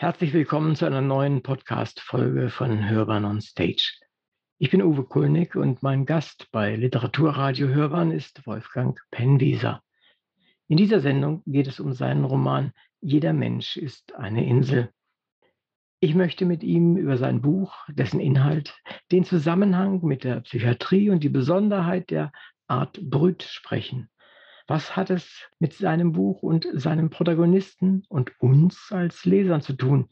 Herzlich willkommen zu einer neuen Podcast-Folge von Hörbahn on Stage. Ich bin Uwe Kulnig und mein Gast bei Literaturradio Hörbahn ist Wolfgang Penwieser. In dieser Sendung geht es um seinen Roman Jeder Mensch ist eine Insel. Ich möchte mit ihm über sein Buch, dessen Inhalt, den Zusammenhang mit der Psychiatrie und die Besonderheit der Art Brüt sprechen. Was hat es mit seinem Buch und seinem Protagonisten und uns als Lesern zu tun?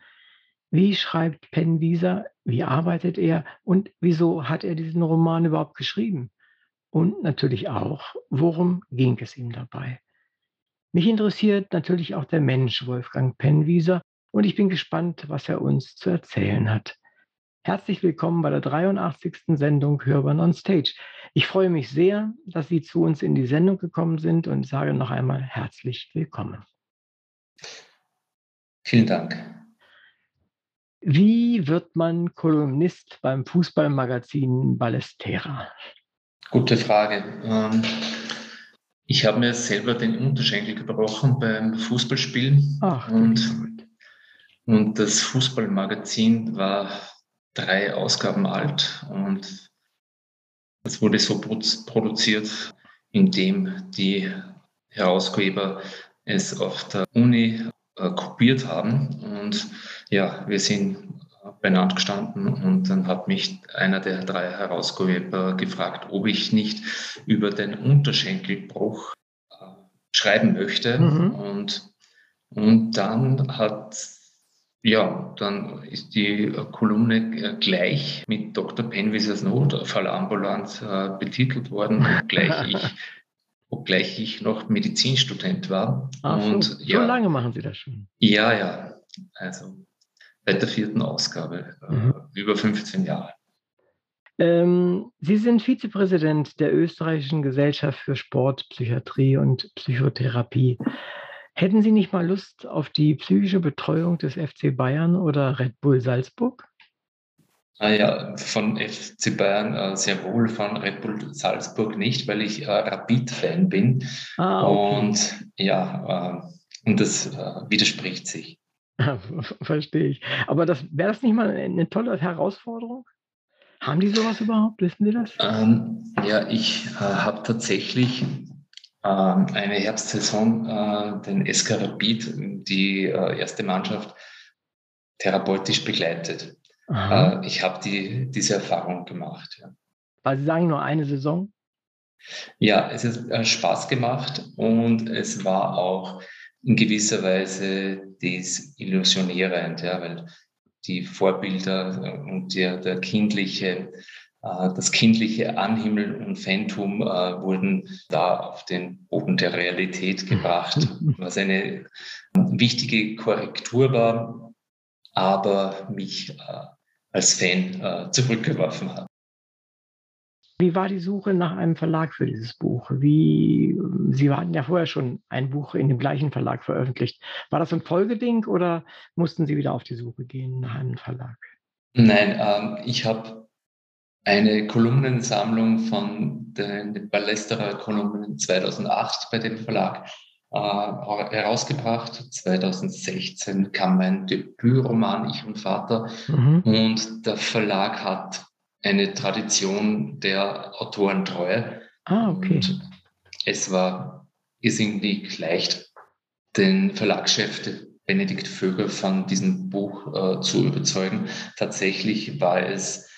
Wie schreibt Penwieser? Wie arbeitet er? Und wieso hat er diesen Roman überhaupt geschrieben? Und natürlich auch, worum ging es ihm dabei? Mich interessiert natürlich auch der Mensch Wolfgang Penwieser und ich bin gespannt, was er uns zu erzählen hat. Herzlich willkommen bei der 83. Sendung Hörbern on Stage. Ich freue mich sehr, dass Sie zu uns in die Sendung gekommen sind und sage noch einmal herzlich willkommen. Vielen Dank. Wie wird man Kolumnist beim Fußballmagazin Ballestera? Gute Frage. Ähm, ich habe mir selber den Unterschenkel gebrochen beim Fußballspielen. Ach, und, und das Fußballmagazin war drei Ausgaben alt und es wurde so produziert, indem die Herausgeber es auf der Uni äh, kopiert haben. Und ja, wir sind beieinander gestanden und dann hat mich einer der drei Herausgeber gefragt, ob ich nicht über den Unterschenkelbruch äh, schreiben möchte. Mhm. Und, und dann hat ja, dann ist die Kolumne äh, gleich mit Dr. Penwiesers Notfallambulanz äh, betitelt worden, obgleich ich, obgleich ich noch Medizinstudent war. Ach, und, so, ja, so lange machen Sie das schon? Ja, ja. Also seit der vierten Ausgabe, äh, mhm. äh, über 15 Jahre. Ähm, Sie sind Vizepräsident der Österreichischen Gesellschaft für Sport, Psychiatrie und Psychotherapie. Hätten Sie nicht mal Lust auf die psychische Betreuung des FC Bayern oder Red Bull Salzburg? Ah ja, von FC Bayern äh, sehr wohl, von Red Bull Salzburg nicht, weil ich äh, Rapid-Fan bin. Ah, okay. Und ja, äh, und das äh, widerspricht sich. Verstehe ich. Aber das wäre das nicht mal eine tolle Herausforderung? Haben die sowas überhaupt? Wissen Sie das? Ähm, ja, ich äh, habe tatsächlich eine Herbstsaison äh, den SK Rapid, die äh, erste Mannschaft, therapeutisch begleitet. Aha. Äh, ich habe die, diese Erfahrung gemacht. Ja. Weil Sie sagen nur eine Saison? Ja, es hat Spaß gemacht und es war auch in gewisser Weise desillusionierend, ja, weil die Vorbilder und der, der kindliche das kindliche Anhimmeln und Phantom äh, wurden da auf den Boden der Realität gebracht, was eine wichtige Korrektur war, aber mich äh, als Fan zurückgeworfen hat. Wie war die Suche nach einem Verlag für dieses Buch? Wie, Sie hatten ja vorher schon ein Buch in dem gleichen Verlag veröffentlicht. War das ein Folgeding oder mussten Sie wieder auf die Suche gehen nach einem Verlag? Nein, ähm, ich habe eine Kolumnensammlung von den Ballesterer Kolumnen 2008 bei dem Verlag äh, herausgebracht. 2016 kam mein Debütroman Ich und Vater mhm. und der Verlag hat eine Tradition der Autorentreue. Ah, okay. Und es war irrsinnig leicht, den Verlagschef Benedikt Vögel von diesem Buch äh, zu überzeugen. Tatsächlich war es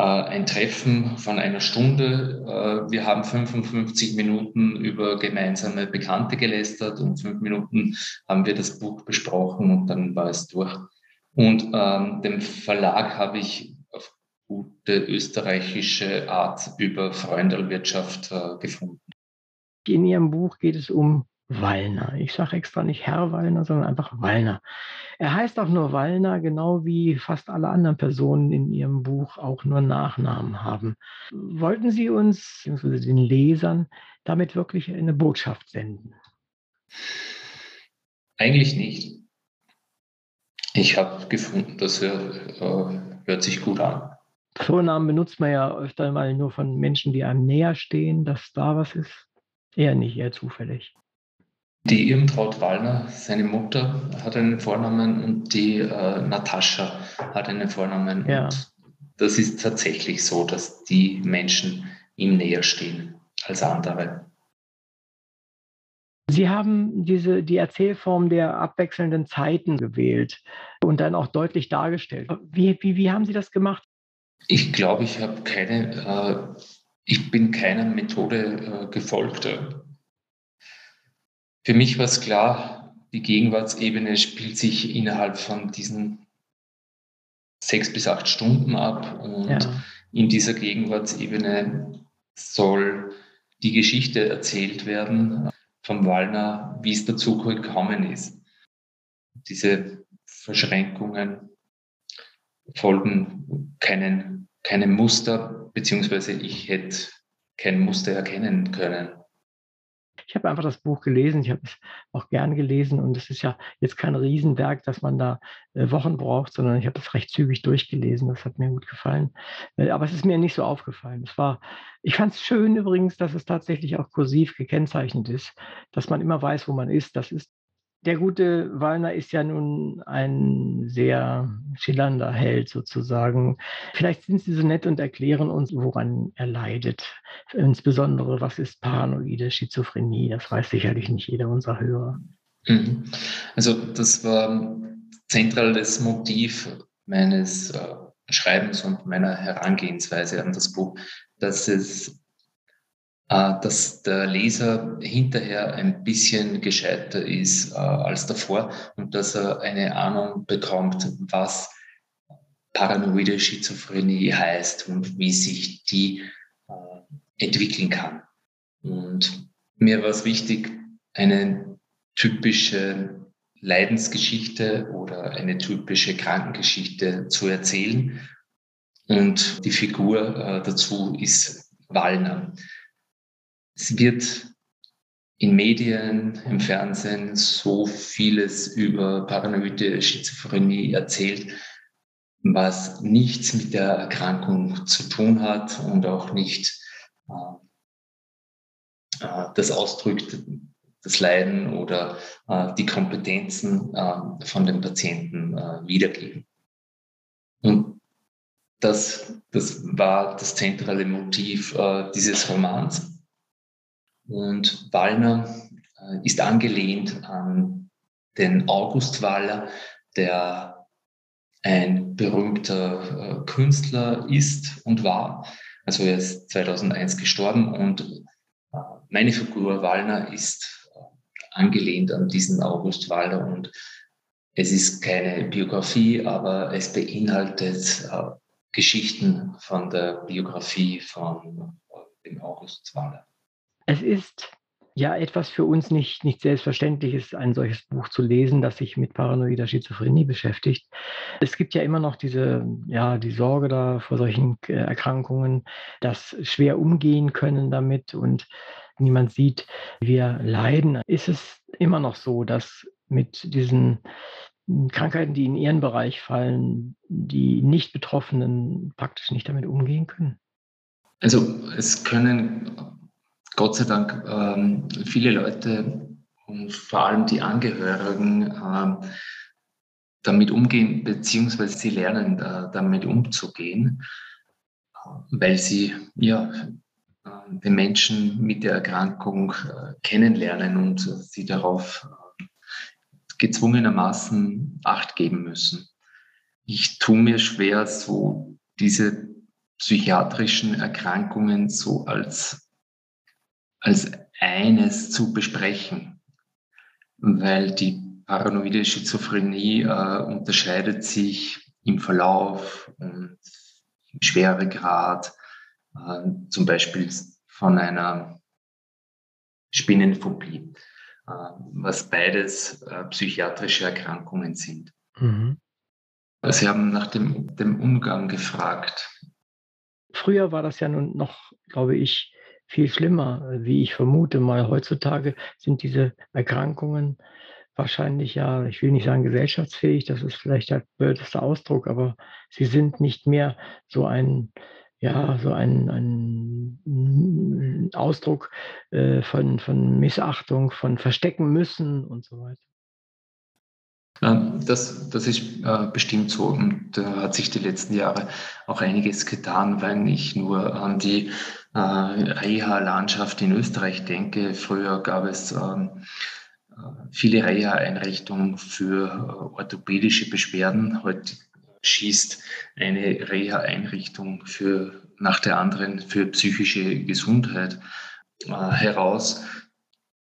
ein Treffen von einer Stunde. Äh, wir haben 55 Minuten über gemeinsame Bekannte gelästert und fünf Minuten haben wir das Buch besprochen und dann war es durch. Und ähm, dem Verlag habe ich auf gute österreichische Art über Freundelwirtschaft äh, gefunden. In Ihrem Buch geht es um Wallner. Ich sage extra nicht Herr Wallner, sondern einfach Wallner. Er heißt auch nur Wallner, genau wie fast alle anderen Personen in Ihrem Buch auch nur Nachnamen haben. Wollten Sie uns, beziehungsweise den Lesern, damit wirklich eine Botschaft senden? Eigentlich nicht. Ich habe gefunden, dass er äh, hört sich gut an. Vornamen benutzt man ja öfter mal nur von Menschen, die einem näher stehen, dass da was ist. Eher nicht, eher zufällig. Die Irmtraut Wallner, seine Mutter, hat einen Vornamen und die äh, Natascha hat einen Vornamen. Ja. Und das ist tatsächlich so, dass die Menschen ihm näher stehen als andere. Sie haben diese, die Erzählform der abwechselnden Zeiten gewählt und dann auch deutlich dargestellt. Wie, wie, wie haben Sie das gemacht? Ich glaube, ich habe keine, äh, ich bin keiner Methode äh, gefolgt. Für mich war es klar, die Gegenwartsebene spielt sich innerhalb von diesen sechs bis acht Stunden ab und ja. in dieser Gegenwartsebene soll die Geschichte erzählt werden vom Wallner, wie es dazu gekommen ist. Diese Verschränkungen folgen keinen, keinem Muster, beziehungsweise ich hätte kein Muster erkennen können. Ich habe einfach das Buch gelesen, ich habe es auch gerne gelesen und es ist ja jetzt kein Riesenwerk, dass man da äh, Wochen braucht, sondern ich habe es recht zügig durchgelesen. Das hat mir gut gefallen. Äh, aber es ist mir nicht so aufgefallen. Es war, ich fand es schön übrigens, dass es tatsächlich auch kursiv gekennzeichnet ist, dass man immer weiß, wo man ist. Das ist der gute Wallner ist ja nun ein sehr schillernder Held sozusagen. Vielleicht sind Sie so nett und erklären uns, woran er leidet. Insbesondere, was ist paranoide Schizophrenie? Das weiß sicherlich nicht jeder unserer Hörer. Mhm. Also das war zentrales Motiv meines äh, Schreibens und meiner Herangehensweise an das Buch, dass es dass der Leser hinterher ein bisschen gescheiter ist äh, als davor und dass er eine Ahnung bekommt, was paranoide Schizophrenie heißt und wie sich die äh, entwickeln kann. Und mir war es wichtig, eine typische Leidensgeschichte oder eine typische Krankengeschichte zu erzählen. Und die Figur äh, dazu ist Wallner. Es wird in Medien, im Fernsehen so vieles über paranoide Schizophrenie erzählt, was nichts mit der Erkrankung zu tun hat und auch nicht äh, äh das ausdrückt, das Leiden oder äh, die Kompetenzen äh, von den Patienten äh, wiedergeben. Und das, das war das zentrale Motiv äh, dieses Romans. Und Wallner äh, ist angelehnt an den August Waller, der ein berühmter äh, Künstler ist und war. Also er ist 2001 gestorben und äh, meine Figur Wallner ist angelehnt an diesen August Waller und es ist keine Biografie, aber es beinhaltet Geschichten von der Biografie von dem August Waller. Es ist ja etwas für uns nicht, nicht Selbstverständliches, ein solches Buch zu lesen, das sich mit paranoider Schizophrenie beschäftigt. Es gibt ja immer noch diese, ja, die Sorge da vor solchen äh, Erkrankungen, dass schwer umgehen können damit und niemand sieht, wir leiden. Ist es immer noch so, dass mit diesen Krankheiten, die in Ihren Bereich fallen, die Nicht-Betroffenen praktisch nicht damit umgehen können? Also es können Gott sei Dank ähm, viele Leute und vor allem die Angehörigen äh, damit umgehen, beziehungsweise sie lernen äh, damit umzugehen, weil sie ja äh, den Menschen mit der Erkrankung äh, kennenlernen und sie darauf äh, gezwungenermaßen Acht geben müssen. Ich tue mir schwer, so diese psychiatrischen Erkrankungen so als als eines zu besprechen, weil die paranoide Schizophrenie äh, unterscheidet sich im Verlauf und im Schweregrad, äh, zum Beispiel von einer Spinnenphobie, äh, was beides äh, psychiatrische Erkrankungen sind. Mhm. Sie haben nach dem, dem Umgang gefragt. Früher war das ja nun noch, glaube ich, viel schlimmer, wie ich vermute mal. Heutzutage sind diese Erkrankungen wahrscheinlich ja, ich will nicht sagen gesellschaftsfähig, das ist vielleicht der blödeste Ausdruck, aber sie sind nicht mehr so ein ja, so ein, ein Ausdruck äh, von, von Missachtung, von verstecken müssen und so weiter. Das, das ist äh, bestimmt so und da hat sich die letzten Jahre auch einiges getan, wenn ich nur an die äh, Reha-Landschaft in Österreich denke. Früher gab es ähm, äh, viele Reha-Einrichtungen für äh, orthopädische Beschwerden. Heute schießt eine Reha-Einrichtung für nach der anderen für psychische Gesundheit äh, heraus.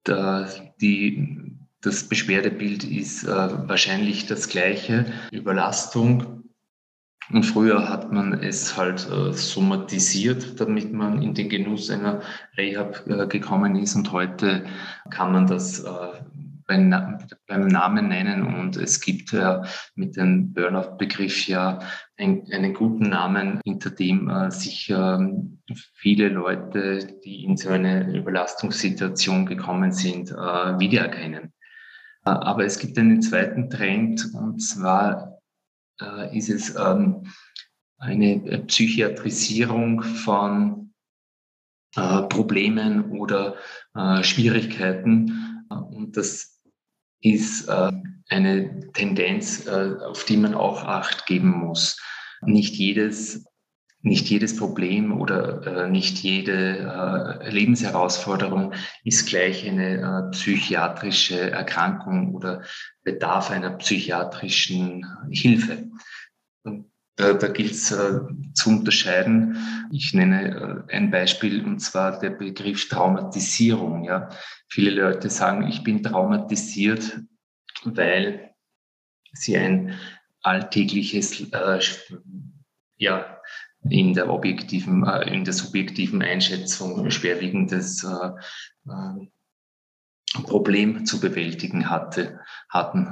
Da die das Beschwerdebild ist äh, wahrscheinlich das gleiche. Überlastung. Und früher hat man es halt äh, somatisiert, damit man in den Genuss einer Rehab äh, gekommen ist. Und heute kann man das äh, beim, beim, Namen nennen. Und es gibt äh, mit dem Burnout-Begriff ja ein, einen guten Namen, hinter dem äh, sich ähm, viele Leute, die in so eine Überlastungssituation gekommen sind, wiedererkennen. Aber es gibt einen zweiten Trend und zwar äh, ist es ähm, eine Psychiatrisierung von äh, Problemen oder äh, Schwierigkeiten. Und das ist eine Tendenz, auf die man auch Acht geben muss. Nicht jedes nicht jedes Problem oder äh, nicht jede äh, Lebensherausforderung ist gleich eine äh, psychiatrische Erkrankung oder bedarf einer psychiatrischen Hilfe. Und da, da gilt es äh, zu unterscheiden. Ich nenne äh, ein Beispiel und zwar der Begriff Traumatisierung. Ja. Viele Leute sagen, ich bin traumatisiert, weil sie ein alltägliches äh, ja, in der objektiven, äh, in der subjektiven Einschätzung schwerwiegendes äh, äh, Problem zu bewältigen hatte, hatten.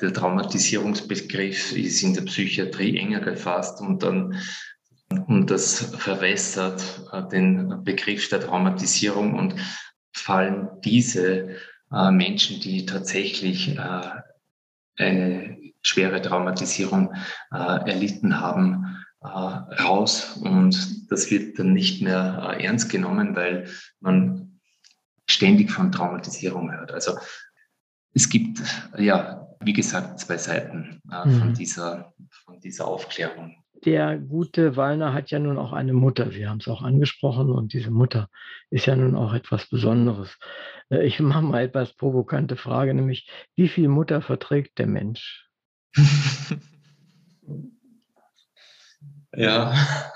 Der Traumatisierungsbegriff ist in der Psychiatrie enger gefasst und dann und das verwässert den Begriff der Traumatisierung und fallen diese Menschen, die tatsächlich eine schwere Traumatisierung erlitten haben, äh, raus und das wird dann nicht mehr äh, ernst genommen, weil man ständig von Traumatisierung hört. Also es gibt ja, wie gesagt, zwei Seiten äh, mhm. von, dieser, von dieser Aufklärung. Der gute Wallner hat ja nun auch eine Mutter. Wir haben es auch angesprochen und diese Mutter ist ja nun auch etwas Besonderes. Äh, ich mache mal etwas provokante Frage, nämlich wie viel Mutter verträgt der Mensch? Ja.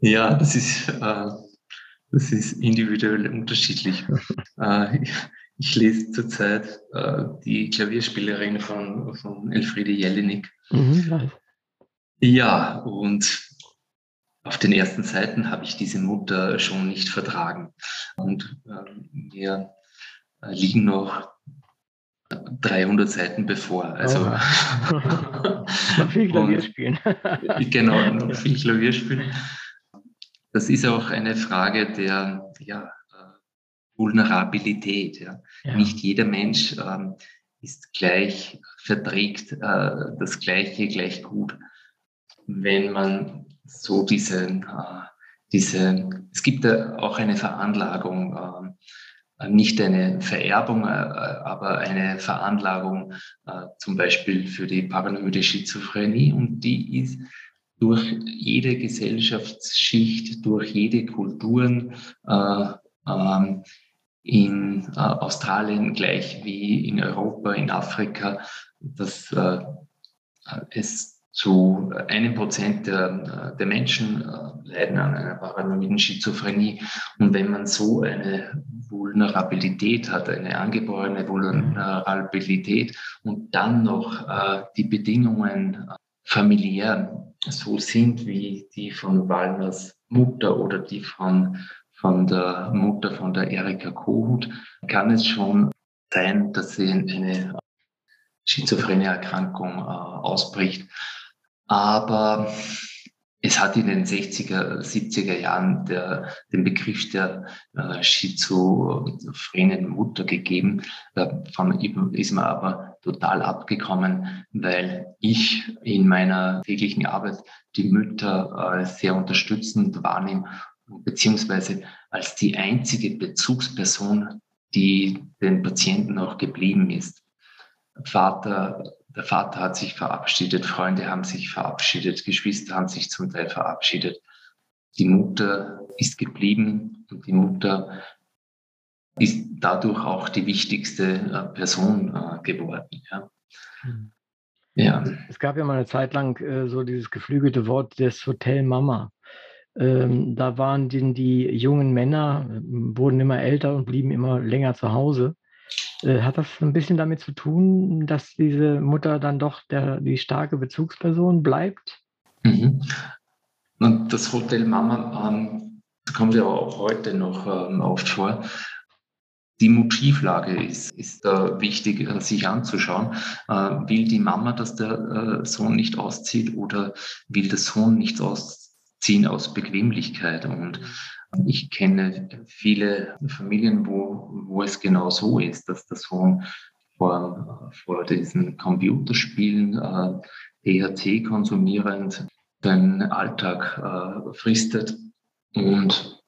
Ja, das ist, äh, das ist individuell unterschiedlich. äh, ich, ich, lese zurzeit äh, die Klavierspielerin von, von Elfriede Jelinek. Mhm, ja, und auf den ersten Seiten habe ich diese Mutter schon nicht vertragen. Und äh, mir liegen noch 300 Seiten bevor. Also noch viel Klavier spielen. genau, noch viel Klavier spielen. Das ist auch eine Frage der ja, äh, Vulnerabilität. Ja. ja. Nicht jeder Mensch ähm, ist gleich, verträgt äh, das Gleiche gleich gut. Wenn man so diese, äh, diese es gibt ja auch eine Veranlagung, äh, nicht eine Vererbung, äh, aber eine Veranlagung äh, zum Beispiel für die paranoide Schizophrenie. Und die ist durch jede Gesellschaftsschicht, durch jede Kulturen äh, ähm, in Australien gleich wie in Europa, in Afrika, dass es zu einem Prozent der, der Menschen äh, leiden an einer paranoiden Schizophrenie. Und wenn man so eine Vulnerabilität hat, eine angeborene Vulnerabilität und dann noch äh, die Bedingungen äh, familiär so sind wie die von Walners Mutter oder die von, von der Mutter von der Erika Kohut, kann es schon sein, dass sie eine schizophrene Erkrankung äh, ausbricht. Aber es hat in den 60er, 70er Jahren der, den Begriff der äh, schizophrenen Mutter gegeben. Davon ist man aber total abgekommen, weil ich in meiner täglichen Arbeit die Mütter äh, sehr unterstützend wahrnehme, beziehungsweise als die einzige Bezugsperson, die den Patienten auch geblieben ist. Vater, der Vater hat sich verabschiedet, Freunde haben sich verabschiedet, Geschwister haben sich zum Teil verabschiedet. Die Mutter ist geblieben und die Mutter ist dadurch auch die wichtigste äh, Person äh, geworden. Ja. Hm. ja. Es gab ja mal eine Zeit lang äh, so dieses geflügelte Wort des Hotel Mama. Ähm, da waren die, die jungen Männer, wurden immer älter und blieben immer länger zu Hause. Äh, hat das ein bisschen damit zu tun, dass diese Mutter dann doch der, die starke Bezugsperson bleibt? Mhm. Und das Hotel Mama ähm, kommt ja auch heute noch ähm, oft vor. Die Motivlage ist, ist äh, wichtig, sich anzuschauen. Äh, will die Mama, dass der äh, Sohn nicht auszieht oder will der Sohn nicht ausziehen aus Bequemlichkeit? Und ich kenne viele Familien, wo, wo es genau so ist, dass der Sohn vor, vor diesen Computerspielen äh, EHT konsumierend den Alltag äh, fristet und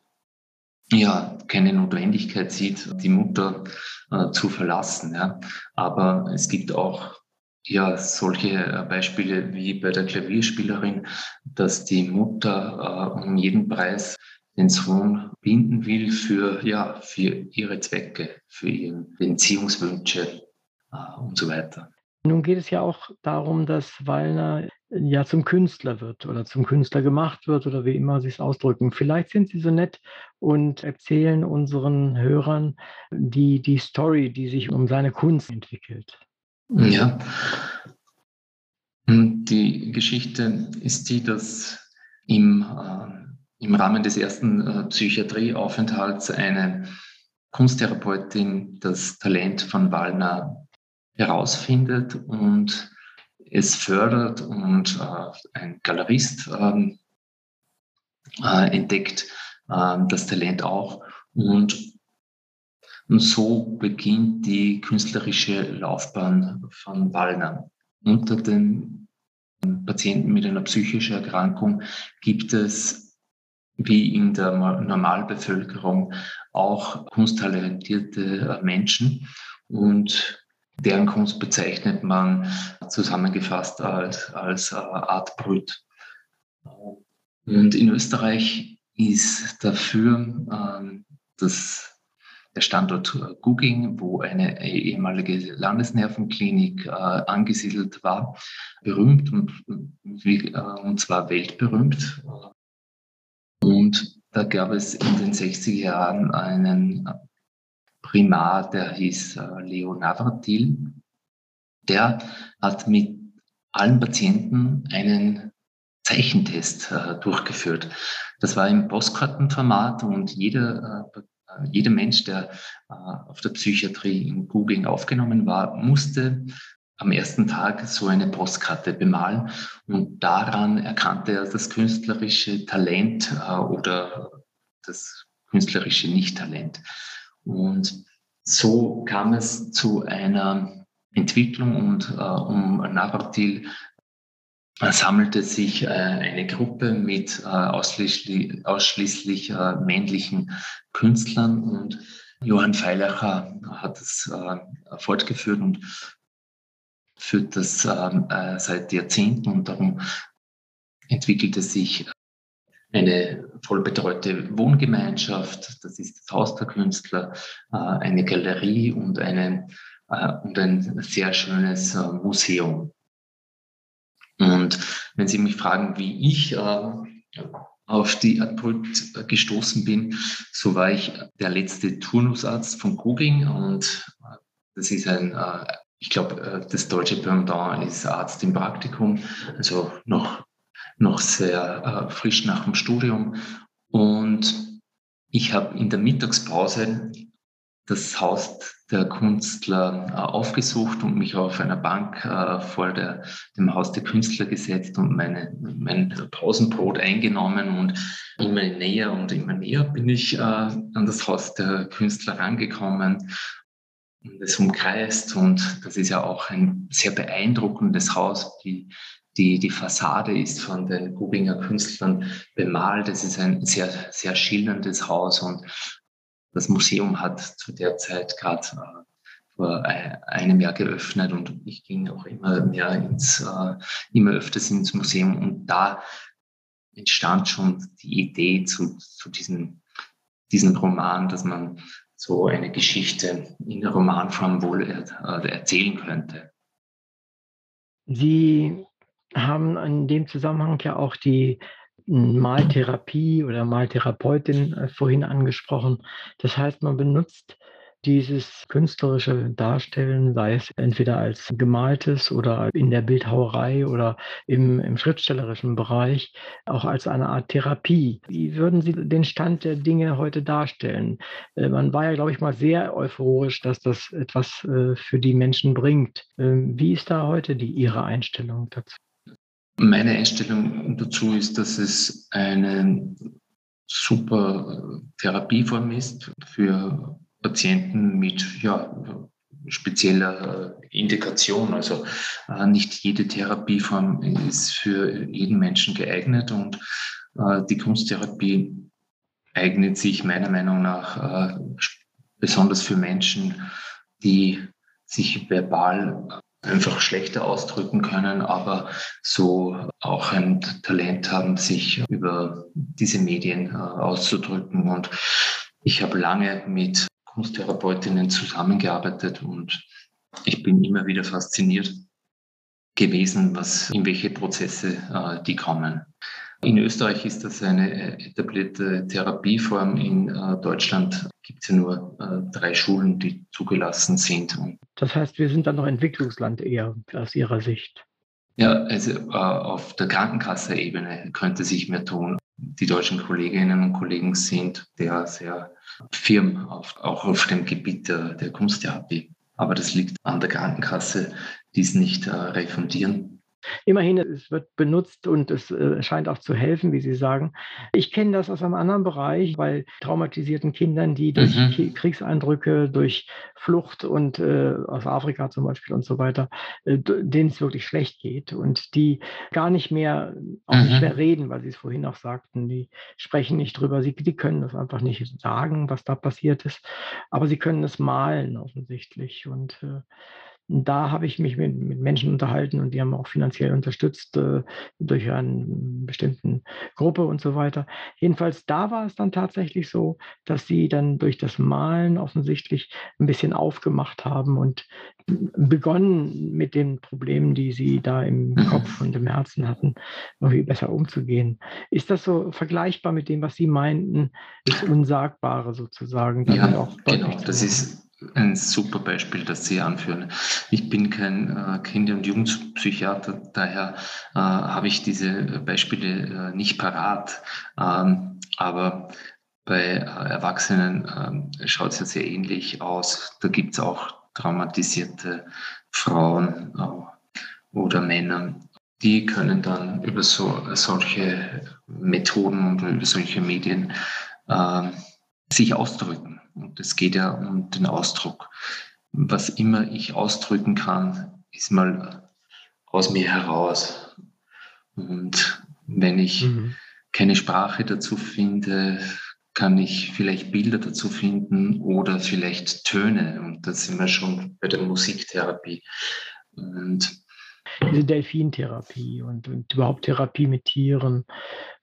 ja, keine Notwendigkeit sieht, die Mutter äh, zu verlassen. Ja. Aber es gibt auch ja, solche äh, Beispiele wie bei der Klavierspielerin, dass die Mutter äh, um jeden Preis den Sohn binden will für, ja, für ihre Zwecke, für ihre Beziehungswünsche äh, und so weiter. Nun geht es ja auch darum, dass Wallner ja zum Künstler wird oder zum Künstler gemacht wird oder wie immer Sie es ausdrücken. Vielleicht sind Sie so nett und erzählen unseren Hörern die, die Story, die sich um seine Kunst entwickelt. Ja. Die Geschichte ist die, dass im äh, im Rahmen des ersten äh, Psychiatrieaufenthalts eine Kunsttherapeutin das Talent von Wallner herausfindet und es fördert und äh, ein Galerist ähm, äh, entdeckt äh, das Talent auch und, und so beginnt die künstlerische Laufbahn von Wallner. Unter den Patienten mit einer psychischen Erkrankung gibt es wie in der Normalbevölkerung auch kunsttalentierte äh, Menschen und deren Kunst bezeichnet man zusammengefasst als, als äh, Art Brut. Und in Österreich ist dafür ähm, das, der Standort Guging, wo eine ehemalige Landesnervenklinik äh, angesiedelt war, berühmt und, äh, und zwar weltberühmt. Und da gab es in den 60er Jahren einen Primar, der hieß äh, Leo Navratil. Der hat mit allen Patienten einen Zeichentest äh, durchgeführt. Das war im Postkartenformat und jeder, äh, jeder Mensch, der äh, auf der Psychiatrie in Googling aufgenommen war, musste am ersten Tag so eine Postkarte bemalen und daran erkannte er das künstlerische Talent äh, oder das künstlerische Nicht-Talent. Und so kam es zu einer Entwicklung und äh, um Navratil äh, sammelte sich äh, eine Gruppe mit äh, ausschließlich, ausschließlich äh, männlichen Künstlern und Johann Feilacher hat es fortgeführt und führt das ähm, äh, seit Jahrzehnten und darum entwickelte sich eine vollbetreute Wohngemeinschaft, das ist das Haus der Künstler, äh, eine Galerie und, eine, äh, und ein sehr schönes Museum. Und wenn Sie mich fragen, wie ich auf die Adpult gestoßen bin, so war ich der letzte Turnusarzt von Kuging und das ist ein ich glaube, äh, das deutsche Pendant ist Arzt im Praktikum, also noch, noch sehr äh, frisch nach dem Studium. Und ich habe in der Mittagspause das Haus der Künstler äh, aufgesucht und mich auf einer Bank vor der, dem Haus der Künstler gesetzt und meine, mein Pausenbrot eingenommen und immer näher und immer näher bin ich an das Haus der Künstler rangekommen das umkreist. Und das ist ja auch ein sehr beeindruckendes Haus. Die, die, die Fassade ist von den Gubinger Künstlern bemalt. Es ist ein sehr, sehr schillerndes Haus und das Museum hat zu der Zeit gerade äh, vor einem Jahr geöffnet und ich ging auch immer mehr ins, äh, immer öfters ins Museum und da entstand schon die Idee zu, zu diesem, diesem Roman, dass man so eine Geschichte in der Romanform wohl äh, erzählen könnte. Sie haben in dem Zusammenhang ja auch die Maltherapie oder Maltherapeutin äh, vorhin angesprochen. Das heißt, man benutzt dieses künstlerische Darstellen, sei es entweder als gemaltes oder in der Bildhauerei oder im, im schriftstellerischen Bereich, auch als eine Art Therapie. Wie würden Sie den Stand der Dinge heute darstellen? Äh, man war ja, glaube ich, mal sehr euphorisch, dass das etwas äh, für die Menschen bringt. Ähm, wie ist da heute die, Ihre Einstellung dazu? Meine Einstellung dazu ist, dass es eine super Therapieform ist für Patienten mit ja, spezieller Indikation. Also äh, nicht jede Therapieform ist für jeden Menschen geeignet und äh, die Kunsttherapie eignet sich meiner Meinung nach äh, besonders für Menschen, die sich verbal einfach schlechter ausdrücken können, aber so auch ein Talent haben, sich über diese Medien auszudrücken. Und ich habe lange mit Kunsttherapeutinnen zusammengearbeitet und ich bin immer wieder fasziniert gewesen, was, in welche Prozesse äh, die kommen. In Österreich ist das eine etablierte Therapieform. In äh, Deutschland gibt es ja nur äh, drei Schulen, die zugelassen sind. Das heißt, wir sind dann noch Entwicklungsland eher aus Ihrer Sicht. Ja, also äh, auf der Krankenkasse-Ebene könnte sich mehr tun. Die deutschen Kolleginnen und Kollegen sind der sehr firm, auf, auch auf dem Gebiet der, der Kunsttherapie. Aber das liegt an der Krankenkasse, die es nicht äh, refundieren. Immerhin, es wird benutzt und es äh, scheint auch zu helfen, wie Sie sagen. Ich kenne das aus einem anderen Bereich, weil traumatisierten Kindern, die durch mhm. Kriegseindrücke, durch Flucht und äh, aus Afrika zum Beispiel und so weiter, äh, denen es wirklich schlecht geht und die gar nicht mehr, auch mhm. nicht mehr reden, weil Sie es vorhin auch sagten, die sprechen nicht drüber, sie, die können das einfach nicht sagen, was da passiert ist, aber sie können es malen offensichtlich und äh, und da habe ich mich mit, mit, Menschen unterhalten und die haben auch finanziell unterstützt äh, durch eine bestimmte Gruppe und so weiter. Jedenfalls da war es dann tatsächlich so, dass sie dann durch das Malen offensichtlich ein bisschen aufgemacht haben und begonnen mit den Problemen, die sie da im mhm. Kopf und im Herzen hatten, irgendwie besser umzugehen. Ist das so vergleichbar mit dem, was Sie meinten, das Unsagbare sozusagen? Ja, genau. Das ist ein super Beispiel, das Sie anführen. Ich bin kein äh, Kinder- und Jugendpsychiater, daher äh, habe ich diese Beispiele äh, nicht parat. Ähm, aber bei äh, Erwachsenen ähm, schaut es ja sehr ähnlich aus. Da gibt es auch traumatisierte Frauen äh, oder Männer. Die können dann über so, solche Methoden und über solche Medien ähm, sich ausdrücken. Und es geht ja um den Ausdruck. Was immer ich ausdrücken kann, ist mal aus mir heraus. Und wenn ich mhm. keine Sprache dazu finde, kann ich vielleicht Bilder dazu finden oder vielleicht Töne. Und da sind wir schon bei der Musiktherapie. Und diese Delfintherapie und, und, überhaupt Therapie mit Tieren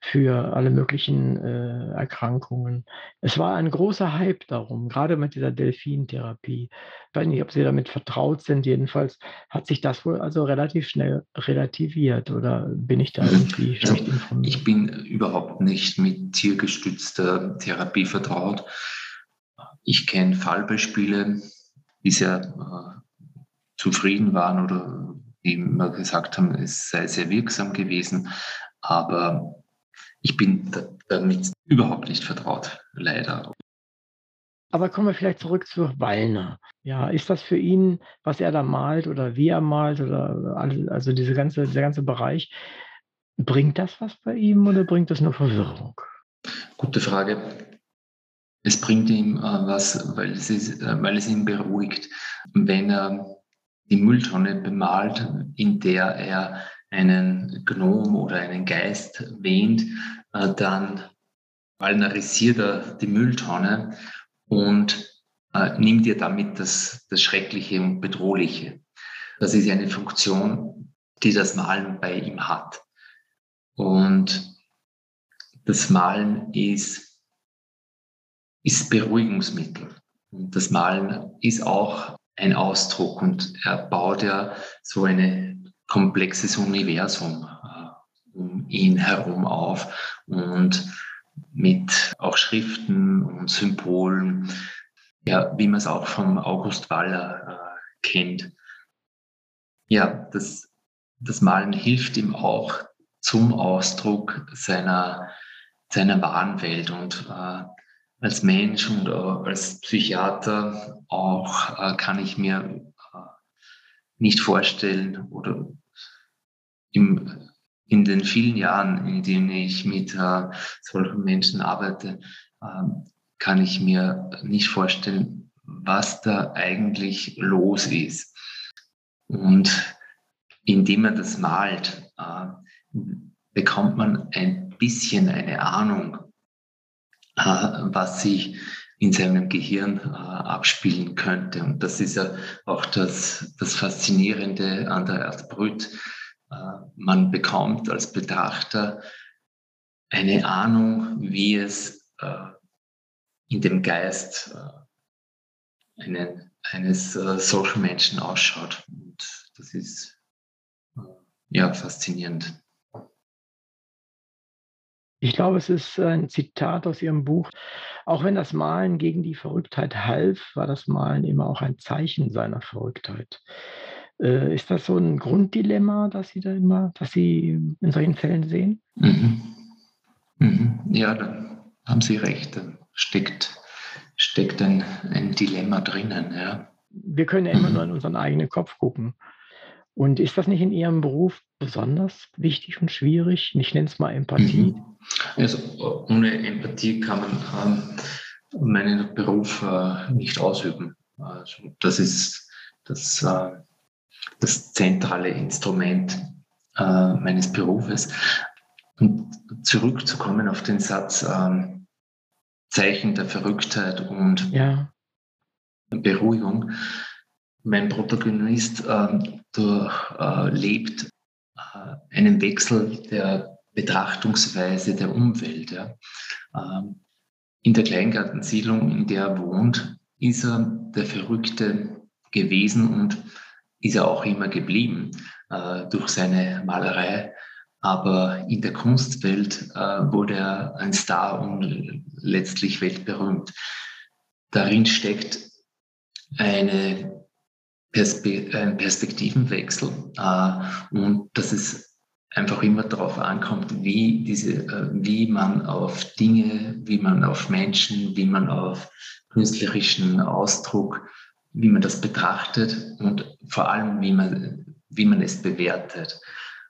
für alle möglichen äh, Erkrankungen. Es war ein großer Hype darum, gerade mit dieser Delfintherapie. Ich weiß nicht, ob Sie damit vertraut sind. Jedenfalls hat sich das wohl also relativ schnell relativiert oder bin ich da irgendwie schlecht informiert? Ich bin überhaupt nicht mit tiergestützter Therapie vertraut. Ich kenne Fallbeispiele, die sehr äh, zufrieden waren oder die immer gesagt haben, es sei sehr wirksam gewesen. Aber ich bin damit überhaupt nicht vertraut, leider. Aber kommen wir vielleicht zurück zu Wallner. Ja, ist das für ihn, was er da malt oder wie er malt oder also diese ganze, dieser ganze Bereich, bringt das was bei ihm oder bringt das nur Verwirrung? Gute Frage. es bringt ihm äh, was, weil es, ist, äh, weil es ihn beruhigt. Wenn er die Mülltonne bemalt, in der er einen Gnom oder einen Geist wähnt, äh, dann valnarisiert er die Mülltonne und äh, nimmt ihr damit das, das Schreckliche und Bedrohliche. Das ist eine Funktion, die das Malen bei ihm hat. Und das Malen ist, ist Beruhigungsmittel. Und das Malen ist auch ein Ausdruck und er baut ja so ein komplexes Universum äh, um ihn herum auf und mit auch Schriften und Symbolen, ja, wie man es auch vom August Waller äh, kennt. Ja, das, das Malen hilft ihm auch zum Ausdruck seiner, seiner wahren Welt und äh, als Mensch und als Psychiater auch äh, kann ich mir äh, nicht vorstellen oder im, in den vielen Jahren, in denen ich mit äh, solchen Menschen arbeite, ähm, kann ich mir nicht vorstellen, was da eigentlich los ist. Und indem man das malt, bekommt man ein bisschen eine Ahnung, was sich in seinem Gehirn äh, abspielen könnte. Und das ist ja auch das, das Faszinierende an der Art Brüt. Äh, man bekommt als Betrachter eine Ahnung, wie es äh, in dem Geist äh, eines äh, solchen Menschen ausschaut. Und das ist äh, ja faszinierend. Ich glaube, es ist ein Zitat aus Ihrem Buch. Auch wenn das Malen gegen die Verrücktheit half, war das Malen immer auch ein Zeichen seiner Verrücktheit. Äh, ist das so ein Grunddilemma, das Sie da immer, das Sie in solchen Fällen sehen? Mhm. Mhm. Ja, da haben Sie recht. Da steckt, steckt ein, ein Dilemma drinnen. Ja. Wir können ja immer mhm. nur in unseren eigenen Kopf gucken. Und ist das nicht in Ihrem Beruf besonders wichtig und schwierig? Ich nenne es mal Empathie. Mhm. Also ohne Empathie kann man ähm, meinen Beruf äh, nicht ausüben. Also das ist das, äh, das zentrale Instrument äh, meines Berufes. Und zurückzukommen auf den Satz ähm, Zeichen der Verrücktheit und ja. Beruhigung. Mein Protagonist ähm, durchlebt äh, einen Wechsel der Betrachtungsweise der Umwelt. Ja. Ähm, in der Kleingartensiedlung, in der er wohnt, ist er der Verrückte gewesen und ist er auch immer geblieben äh, durch seine Malerei. Aber in der Kunstwelt äh, wurde er ein Star und letztlich weltberühmt. Darin steckt eine Perspe ein Perspektivenwechsel äh, und dass es einfach immer darauf ankommt, wie, diese, äh, wie man auf Dinge, wie man auf Menschen, wie man auf künstlerischen Ausdruck, wie man das betrachtet und vor allem, wie man, wie man es bewertet.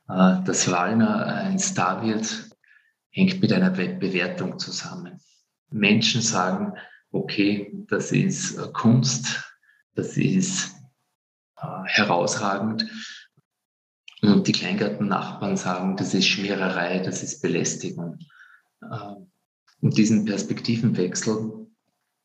Äh, dass Wallner ein Star wird, hängt mit einer Bewertung zusammen. Menschen sagen, okay, das ist Kunst, das ist äh, herausragend. Und die Kleingartennachbarn sagen, das ist Schmiererei, das ist Belästigung. Äh, und diesen Perspektivenwechsel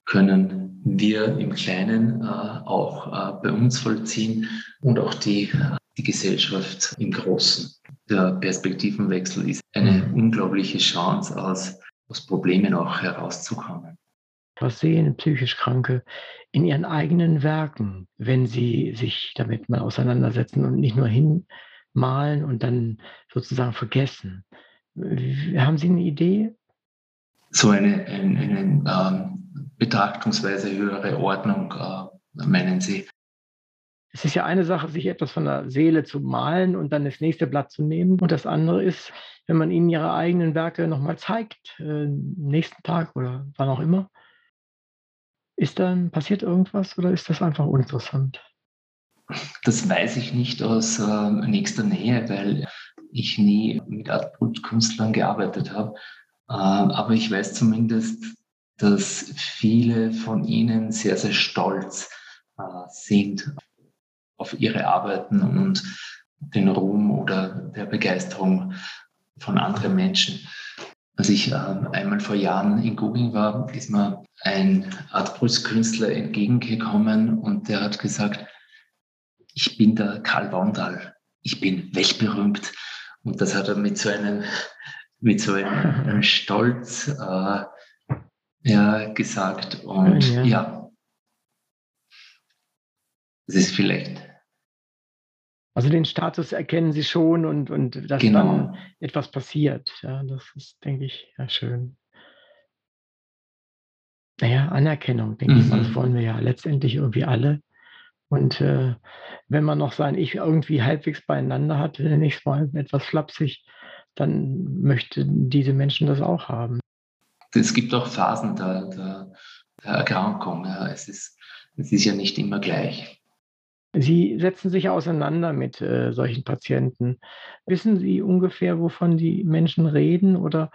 können wir im Kleinen äh, auch bei uns vollziehen und auch die, die Gesellschaft im Großen. Der Perspektivenwechsel ist eine unglaubliche Chance, aus, aus Problemen auch herauszukommen. Was sehen psychisch Kranke in ihren eigenen Werken, wenn sie sich damit mal auseinandersetzen und nicht nur hinmalen und dann sozusagen vergessen. Haben Sie eine Idee? So eine, eine, eine ähm, Betrachtungsweise höhere Ordnung, äh, meinen Sie? Es ist ja eine Sache, sich etwas von der Seele zu malen und dann das nächste Blatt zu nehmen. Und das andere ist, wenn man ihnen ihre eigenen Werke nochmal zeigt, äh, nächsten Tag oder wann auch immer, ist dann passiert irgendwas oder ist das einfach uninteressant? Das weiß ich nicht aus äh, nächster Nähe, weil ich nie mit Artbrut-Künstlern gearbeitet habe. Äh, aber ich weiß zumindest, dass viele von ihnen sehr, sehr stolz äh, sind auf ihre Arbeiten und den Ruhm oder der Begeisterung von anderen Menschen. Als ich äh, einmal vor Jahren in Google war, ist mir ein Artbrustkünstler entgegengekommen und der hat gesagt, ich bin der Karl Wandal, ich bin weltberühmt. Und das hat er mit so einem, mit so einem Stolz äh, ja, gesagt. Und ja, ja, das ist vielleicht also den Status erkennen sie schon und, und dass genau. dann etwas passiert. Ja, das ist, denke ich, ja schön. Naja, Anerkennung, denke mhm. ich das wollen wir ja letztendlich irgendwie alle. Und äh, wenn man noch sein Ich irgendwie halbwegs beieinander hat, nenne ich es mal etwas flapsig, dann möchten diese Menschen das auch haben. Es gibt auch Phasen der, der, der Erkrankung. Es, ist, es ist ja nicht immer gleich. Sie setzen sich auseinander mit äh, solchen Patienten. Wissen Sie ungefähr, wovon die Menschen reden? Oder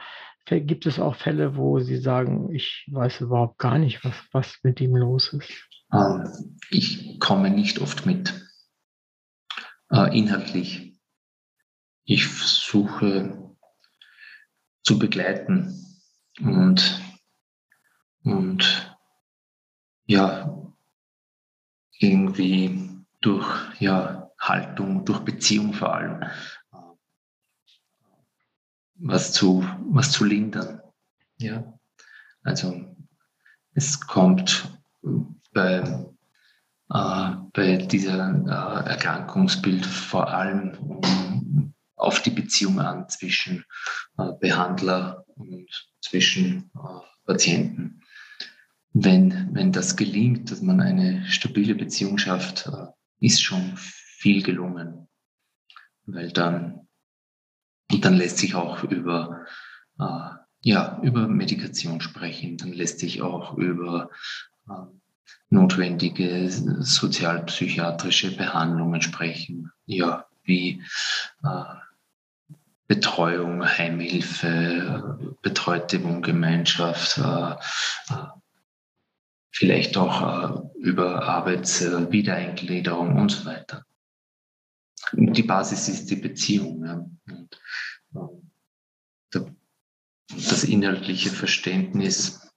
gibt es auch Fälle, wo Sie sagen, ich weiß überhaupt gar nicht, was, was mit ihm los ist? Ähm, ich komme nicht oft mit, äh, inhaltlich. Ich versuche zu begleiten und, und ja, irgendwie durch ja, Haltung, durch Beziehung vor allem, was zu, was zu lindern. Ja? Also es kommt bei, äh, bei dieser äh, Erkrankungsbild vor allem um, auf die Beziehung an zwischen äh, Behandler und zwischen äh, Patienten. Wenn, wenn das gelingt, dass man eine stabile Beziehung schafft, äh, ist schon viel gelungen, weil dann, und dann lässt sich auch über, äh, ja, über Medikation sprechen, dann lässt sich auch über äh, notwendige sozialpsychiatrische Behandlungen sprechen, ja, wie äh, Betreuung, Heimhilfe, betreute Wohngemeinschaft, äh, äh, vielleicht auch äh, über Arbeitswiedereingliederung und so weiter. Und die Basis ist die Beziehung. Ja. Und, ähm, der, das inhaltliche Verständnis,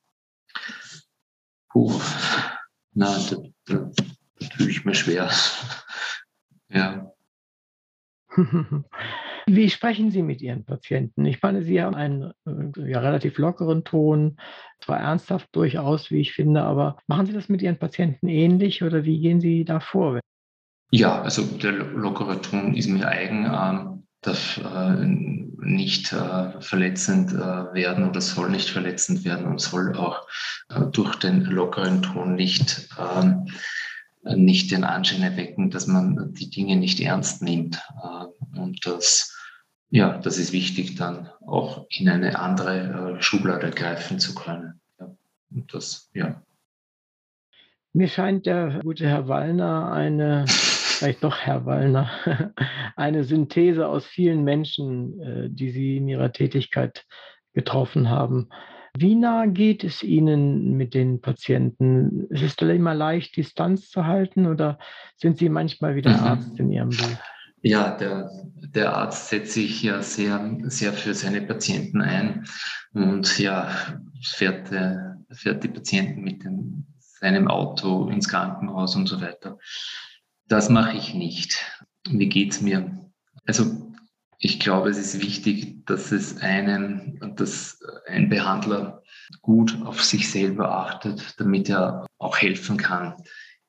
puh, na, da, da, da tue ich mir schwer. ja. Wie sprechen Sie mit Ihren Patienten? Ich meine, Sie haben einen äh, ja, relativ lockeren Ton, zwar ernsthaft durchaus, wie ich finde, aber machen Sie das mit Ihren Patienten ähnlich oder wie gehen Sie da vor? Ja, also der lockere Ton ist mir eigen, ähm, darf äh, nicht äh, verletzend werden oder soll nicht verletzend werden und soll auch durch den lockeren Ton nicht ähm, nicht den Anschein erwecken, dass man die Dinge nicht ernst nimmt. Und das ja, das ist wichtig, dann auch in eine andere äh, Schublade greifen zu können. Ja. Und das, ja. Mir scheint der gute Herr Wallner eine, vielleicht doch Herr Wallner, eine Synthese aus vielen Menschen, äh, die Sie in Ihrer Tätigkeit getroffen haben. Wie nah geht es Ihnen mit den Patienten? Ist es immer leicht, Distanz zu halten oder sind Sie manchmal wie der mhm. Arzt in Ihrem Buch? Ja, der, der Arzt setzt sich ja sehr, sehr für seine Patienten ein und ja, fährt, äh, fährt die Patienten mit dem, seinem Auto ins Krankenhaus und so weiter. Das mache ich nicht. Wie geht's mir? Also ich glaube, es ist wichtig, dass es einen, dass ein Behandler gut auf sich selber achtet, damit er auch helfen kann.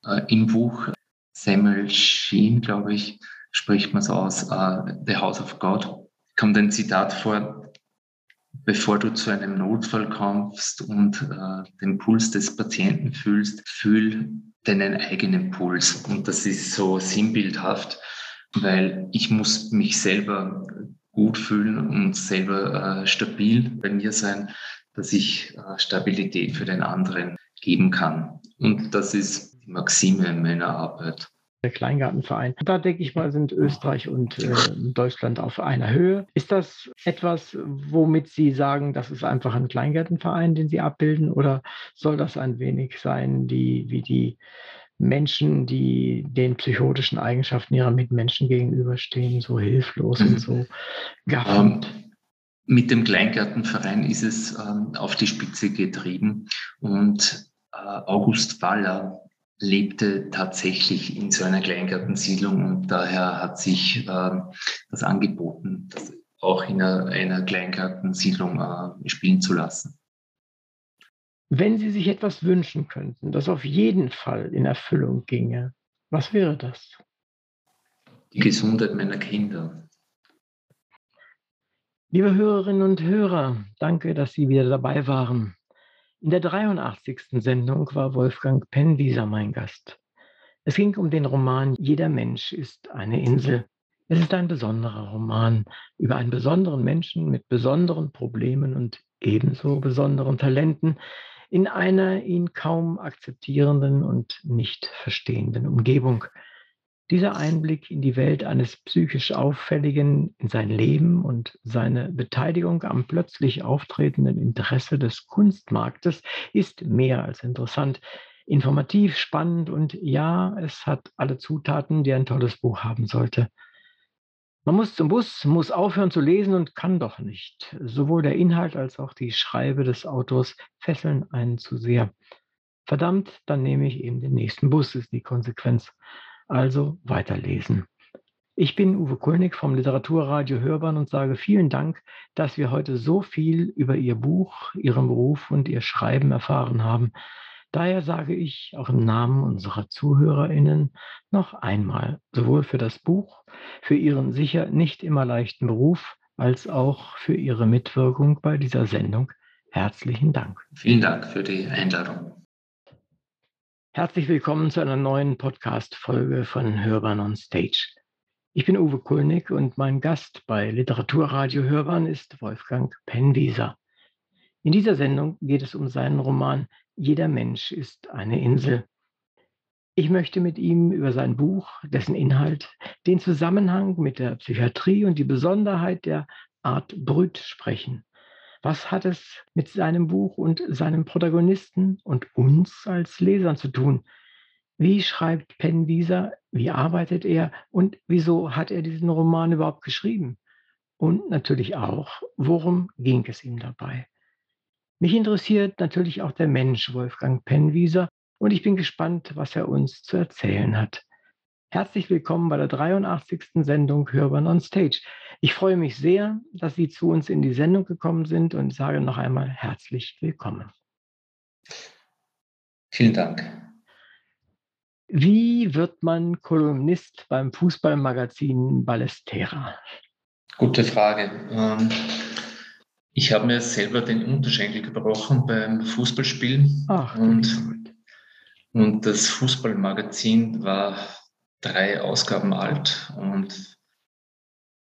Äh, Im Buch Samuel Sheen, glaube ich, spricht man es aus, uh, The House of God, kommt ein Zitat vor, bevor du zu einem Notfall kommst und uh, den Puls des Patienten fühlst, fühl deinen eigenen Puls. Und das ist so sinnbildhaft, weil ich muss mich selber gut fühlen und selber uh, stabil bei mir sein, dass ich Stabilität für den anderen geben kann. Und das ist die Maxime meiner Arbeit. Der Kleingartenverein. Da denke ich mal, sind Österreich und äh, Deutschland auf einer Höhe. Ist das etwas, womit Sie sagen, das ist einfach ein Kleingartenverein, den Sie abbilden, oder soll das ein wenig sein, die, wie die Menschen, die den psychotischen Eigenschaften ihrer Mitmenschen gegenüberstehen, so hilflos und so gaffend? Um, ähm, mit dem Kleingartenverein ist es ähm, auf die Spitze getrieben und äh, August Waller lebte tatsächlich in so einer Kleingartensiedlung und daher hat sich äh, das angeboten, das auch in einer, einer Kleingartensiedlung äh, spielen zu lassen. Wenn Sie sich etwas wünschen könnten, das auf jeden Fall in Erfüllung ginge, was wäre das? Die Gesundheit meiner Kinder. Liebe Hörerinnen und Hörer, danke, dass Sie wieder dabei waren. In der 83. Sendung war Wolfgang Penwieser mein Gast. Es ging um den Roman Jeder Mensch ist eine Insel. Es ist ein besonderer Roman über einen besonderen Menschen mit besonderen Problemen und ebenso besonderen Talenten in einer ihn kaum akzeptierenden und nicht verstehenden Umgebung. Dieser Einblick in die Welt eines psychisch Auffälligen, in sein Leben und seine Beteiligung am plötzlich auftretenden Interesse des Kunstmarktes ist mehr als interessant, informativ, spannend und ja, es hat alle Zutaten, die ein tolles Buch haben sollte. Man muss zum Bus, muss aufhören zu lesen und kann doch nicht. Sowohl der Inhalt als auch die Schreibe des Autors fesseln einen zu sehr. Verdammt, dann nehme ich eben den nächsten Bus, ist die Konsequenz also weiterlesen. Ich bin Uwe Kulnig vom Literaturradio Hörbahn und sage vielen Dank, dass wir heute so viel über Ihr Buch, Ihren Beruf und Ihr Schreiben erfahren haben. Daher sage ich auch im Namen unserer Zuhörerinnen noch einmal, sowohl für das Buch, für Ihren sicher nicht immer leichten Beruf, als auch für Ihre Mitwirkung bei dieser Sendung herzlichen Dank. Vielen Dank für die Einladung. Herzlich willkommen zu einer neuen Podcast-Folge von Hörbahn on Stage. Ich bin Uwe Kulnig und mein Gast bei Literaturradio Hörbahn ist Wolfgang Penwieser. In dieser Sendung geht es um seinen Roman Jeder Mensch ist eine Insel. Ich möchte mit ihm über sein Buch, dessen Inhalt, den Zusammenhang mit der Psychiatrie und die Besonderheit der Art Brüt sprechen. Was hat es mit seinem Buch und seinem Protagonisten und uns als Lesern zu tun? Wie schreibt Penwieser? Wie arbeitet er? Und wieso hat er diesen Roman überhaupt geschrieben? Und natürlich auch, worum ging es ihm dabei? Mich interessiert natürlich auch der Mensch Wolfgang Penwieser und ich bin gespannt, was er uns zu erzählen hat. Herzlich willkommen bei der 83. Sendung Hörbern on Stage. Ich freue mich sehr, dass Sie zu uns in die Sendung gekommen sind und sage noch einmal herzlich willkommen. Vielen Dank. Wie wird man Kolumnist beim Fußballmagazin Ballestera? Gute Frage. Ähm, ich habe mir selber den Unterschenkel gebrochen beim Fußballspielen. Ach, und, und das Fußballmagazin war drei Ausgaben alt und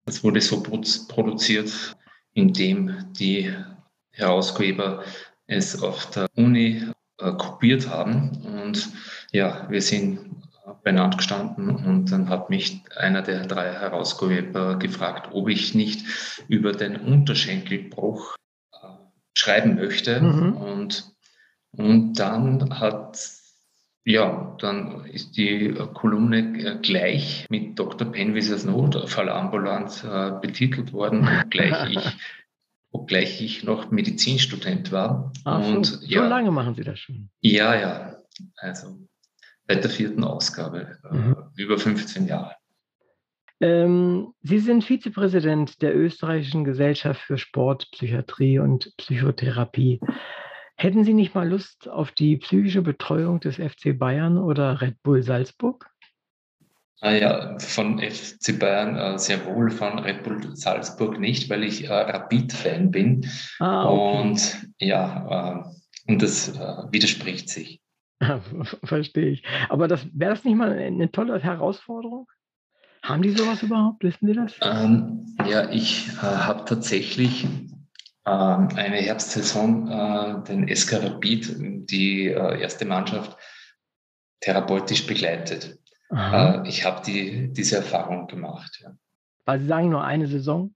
es wurde so produziert, indem die Herausgeber es auf der Uni äh, kopiert haben. Und ja, wir sind benannt gestanden und dann hat mich einer der drei Herausgeber gefragt, ob ich nicht über den Unterschenkelbruch äh, schreiben möchte. Mhm. Und, und dann hat ja, dann ist die Kolumne äh, gleich mit Dr. Penwiesers Notfallambulanz äh, betitelt worden, obgleich ich, obgleich ich noch Medizinstudent war. Ach, und, so, ja, so lange machen Sie das schon? Ja, ja. Also bei der vierten Ausgabe, äh, mhm. über 15 Jahre. Ähm, Sie sind Vizepräsident der Österreichischen Gesellschaft für Sport, Psychiatrie und Psychotherapie. Hätten Sie nicht mal Lust auf die psychische Betreuung des FC Bayern oder Red Bull Salzburg? Ah ja, von FC Bayern äh, sehr wohl, von Red Bull Salzburg nicht, weil ich äh, Rapid-Fan bin. Ah, okay. Und ja, äh, und das äh, widerspricht sich. Verstehe ich. Aber das wäre das nicht mal eine tolle Herausforderung? Haben die sowas überhaupt? Wissen Sie das? Ähm, ja, ich äh, habe tatsächlich eine Herbstsaison äh, den SK Rapid, die äh, erste Mannschaft, therapeutisch begleitet. äh, ich habe die, diese Erfahrung gemacht. Ja. Weil Sie sagen nur eine Saison?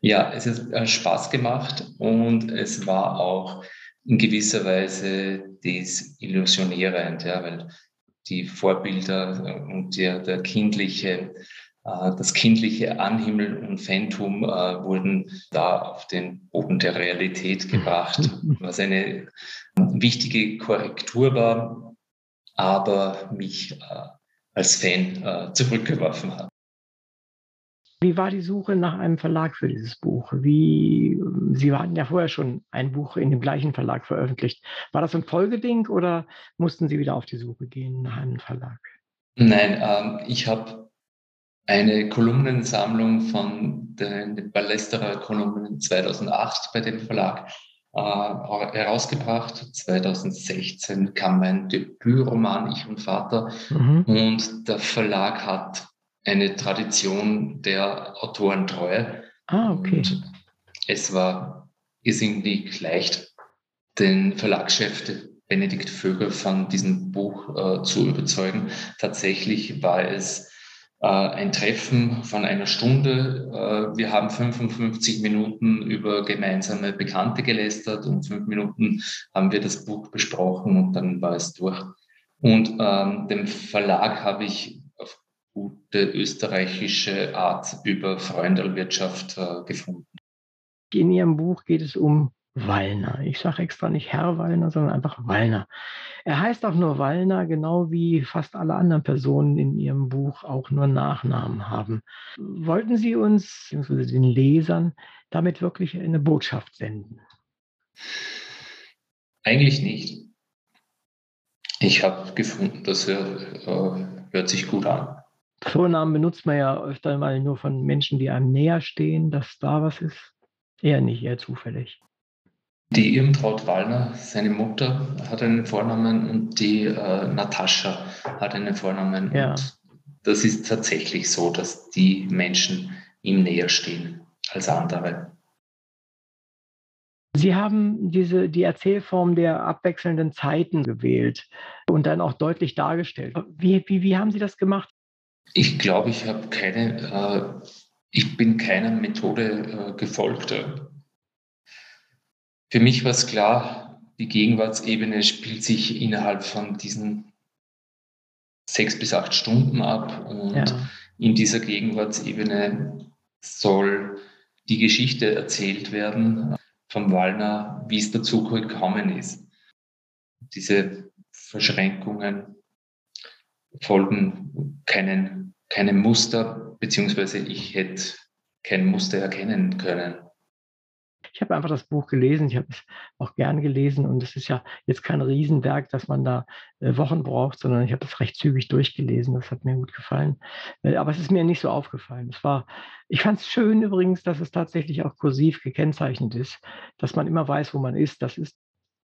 Ja, es hat Spaß gemacht und es war auch in gewisser Weise desillusionierend, ja, weil die Vorbilder und der, der kindliche, das kindliche Anhimmeln und Phantom wurden da auf den Boden der Realität gebracht, was eine wichtige Korrektur war, aber mich als Fan zurückgeworfen hat. Wie war die Suche nach einem Verlag für dieses Buch? Wie, Sie hatten ja vorher schon ein Buch in dem gleichen Verlag veröffentlicht. War das ein Folgeding oder mussten Sie wieder auf die Suche gehen nach einem Verlag? Nein, ähm, ich habe eine Kolumnensammlung von den Ballesterer Kolumnen 2008 bei dem Verlag äh, herausgebracht. 2016 kam mein Debütroman Ich und Vater mhm. und der Verlag hat eine Tradition der Autorentreue. Ah, okay. Und es war irrsinnig leicht, den Verlagschef Benedikt Vögel von diesem Buch äh, zu überzeugen. Tatsächlich war es ein Treffen von einer Stunde. Äh, wir haben 55 Minuten über gemeinsame Bekannte gelästert und fünf Minuten haben wir das Buch besprochen und dann war es durch. Und ähm, dem Verlag habe ich gute österreichische Art über Freundelwirtschaft äh, gefunden. In Ihrem Buch geht es um Wallner. Ich sage extra nicht Herr Wallner, sondern einfach Wallner. Er heißt auch nur Wallner, genau wie fast alle anderen Personen in Ihrem Buch auch nur Nachnamen haben. Wollten Sie uns, beziehungsweise den Lesern, damit wirklich eine Botschaft senden? Eigentlich nicht. Ich habe gefunden, dass er äh, hört sich gut an. Vornamen benutzt man ja öfter mal nur von Menschen, die einem näher stehen, dass da was ist. Eher nicht, eher zufällig. Die Irmtraut Wallner, seine Mutter, hat einen Vornamen und die äh, Natascha hat einen Vornamen. Ja. Und das ist tatsächlich so, dass die Menschen ihm näher stehen als andere. Sie haben diese, die Erzählform der abwechselnden Zeiten gewählt und dann auch deutlich dargestellt. Wie, wie, wie haben Sie das gemacht? Ich glaube, ich habe keine, äh, ich bin keiner Methode äh, gefolgt. Für mich war es klar, die Gegenwartsebene spielt sich innerhalb von diesen sechs bis acht Stunden ab und ja. in dieser Gegenwartsebene soll die Geschichte erzählt werden vom Wallner, wie es dazu gekommen ist. Diese Verschränkungen folgen keinen, keinem Muster, beziehungsweise ich hätte kein Muster erkennen können. Ich habe einfach das Buch gelesen, ich habe es auch gern gelesen und es ist ja jetzt kein Riesenwerk, dass man da äh, Wochen braucht, sondern ich habe es recht zügig durchgelesen. Das hat mir gut gefallen. Äh, aber es ist mir nicht so aufgefallen. Es war, ich fand es schön übrigens, dass es tatsächlich auch kursiv gekennzeichnet ist, dass man immer weiß, wo man ist. Das ist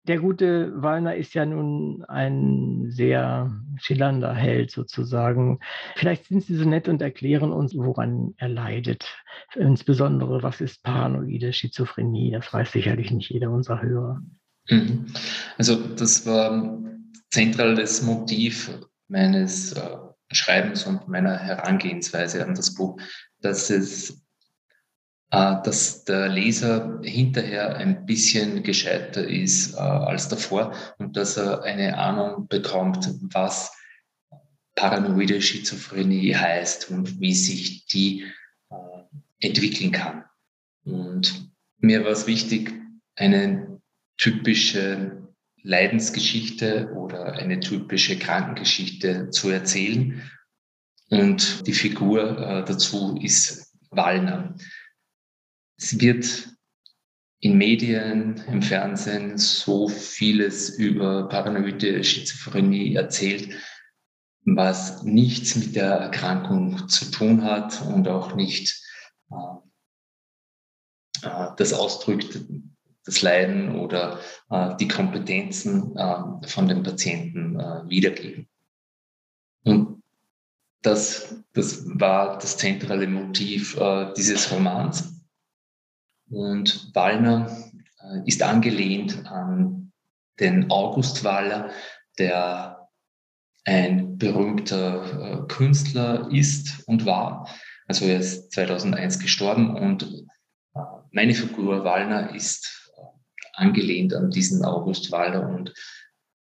der gute Wallner ist ja nun ein sehr schillernder Held sozusagen. Vielleicht sind Sie so nett und erklären uns, woran er leidet. Insbesondere, was ist paranoide Schizophrenie? Das weiß sicherlich nicht jeder unserer Hörer. Mhm. Also das war zentrales Motiv meines äh, Schreibens und meiner Herangehensweise an das Buch, dass es dass der Leser hinterher ein bisschen gescheiter ist äh, als davor und dass er eine Ahnung bekommt, was paranoide Schizophrenie heißt und wie sich die äh, entwickeln kann. Und mir war es wichtig, eine typische Leidensgeschichte oder eine typische Krankengeschichte zu erzählen. Und die Figur äh, dazu ist Wallner. Es wird in Medien, im Fernsehen so vieles über paranoide Schizophrenie erzählt, was nichts mit der Erkrankung zu tun hat und auch nicht äh, äh das ausdrückt, das Leiden oder äh, die Kompetenzen äh, von den Patienten äh, wiedergeben. Und das, das war das zentrale Motiv äh, dieses Romans. Und Wallner äh, ist angelehnt an den August Waller, der ein berühmter Künstler ist und war. Also er ist 2001 gestorben und meine Figur Wallner ist angelehnt an diesen August Wallner und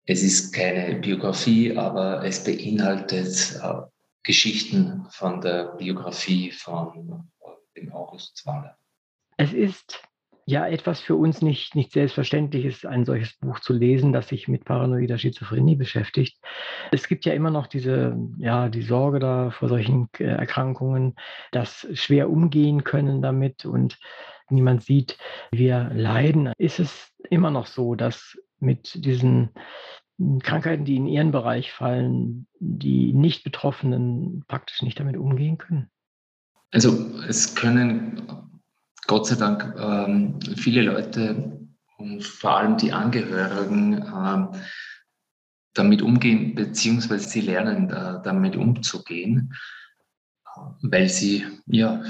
es ist keine Biografie, aber es beinhaltet äh, Geschichten von der Biografie von äh, dem August Wallner. Es ist ja etwas für uns nicht, nicht Selbstverständliches, ein solches Buch zu lesen, das sich mit paranoider Schizophrenie beschäftigt. Es gibt ja immer noch diese, ja, die Sorge da vor solchen äh, Erkrankungen, dass schwer umgehen können damit und niemand sieht, wir leiden. Ist es immer noch so, dass mit diesen Krankheiten, die in ihren Bereich fallen, die Nicht-Betroffenen praktisch nicht damit umgehen können? Also es können Gott sei Dank ähm, viele Leute und vor allem die Angehörigen äh, damit umgehen, beziehungsweise sie lernen äh, damit umzugehen, weil sie ja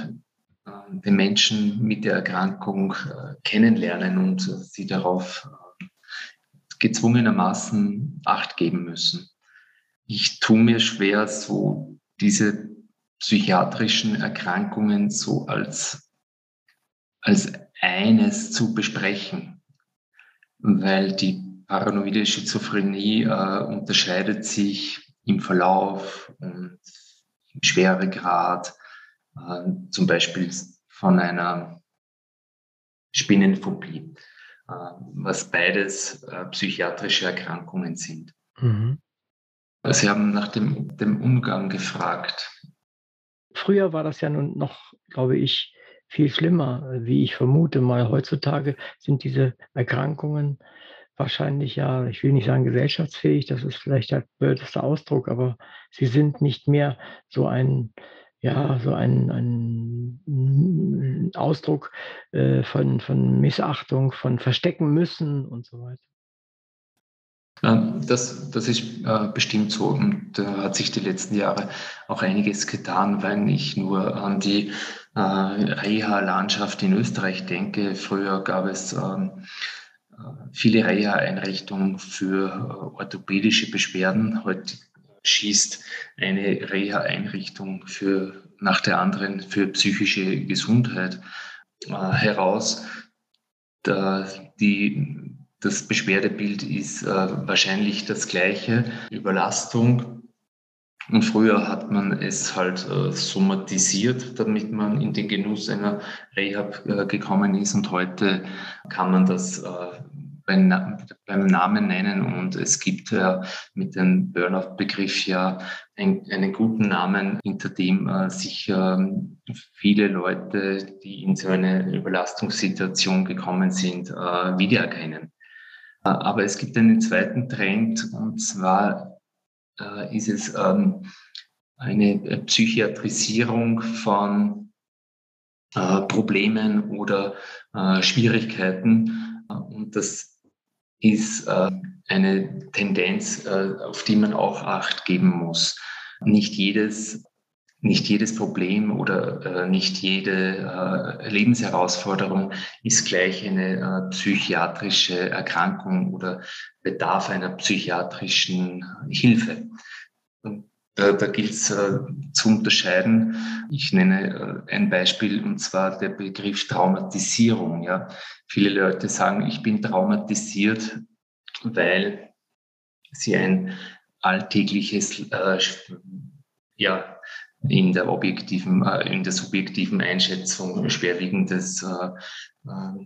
äh, den Menschen mit der Erkrankung äh, kennenlernen und sie darauf gezwungenermaßen Acht geben müssen. Ich tue mir schwer, so diese psychiatrischen Erkrankungen so als, als eines zu besprechen, weil die paranoide Schizophrenie äh, unterscheidet sich im Verlauf und im Schweregrad, äh, zum Beispiel von einer Spinnenphobie. Äh, was beides äh, psychiatrische Erkrankungen sind. Mhm. Sie haben nach dem, dem Umgang gefragt. Früher war das ja nun noch, glaube ich, viel schlimmer. Wie ich vermute mal, heutzutage sind diese Erkrankungen wahrscheinlich ja, ich will nicht sagen gesellschaftsfähig, das ist vielleicht der blödeste Ausdruck, aber sie sind nicht mehr so ein ja, so ein, ein Ausdruck äh, von, von Missachtung, von verstecken müssen und so weiter. Das, das ist äh, bestimmt so und da hat sich die letzten Jahre auch einiges getan, wenn ich nur an die äh, Reha-Landschaft in Österreich denke. Früher gab es ähm, äh, viele Reha-Einrichtungen für äh, orthopädische Beschwerden. Heute schießt eine Reha-Einrichtung für nach der anderen für psychische Gesundheit äh, heraus. Da die, das Beschwerdebild ist äh, wahrscheinlich das gleiche, Überlastung. Und früher hat man es halt äh, somatisiert, damit man in den Genuss einer Rehab äh, gekommen ist. Und heute kann man das äh, beim, beim Namen nennen und es gibt ja mit dem Burnout-Begriff ja ein, einen guten Namen, hinter dem äh, sich äh, viele Leute, die in so eine Überlastungssituation gekommen sind, äh, wiedererkennen. Äh, aber es gibt einen zweiten Trend und zwar äh, ist es ähm, eine Psychiatrisierung von äh, Problemen oder Schwierigkeiten. Und das ist eine Tendenz, auf die man auch Acht geben muss. Nicht jedes, nicht jedes Problem oder äh, nicht jede äh, Lebensherausforderung ist gleich eine äh, psychiatrische Erkrankung oder bedarf einer psychiatrischen Hilfe. Und da, da gilt es äh, zu unterscheiden. Ich nenne äh, ein Beispiel und zwar der Begriff Traumatisierung. Ja. Viele Leute sagen, ich bin traumatisiert, weil sie ein alltägliches, äh, ja, in der objektiven, äh, in der subjektiven Einschätzung schwerwiegendes äh, äh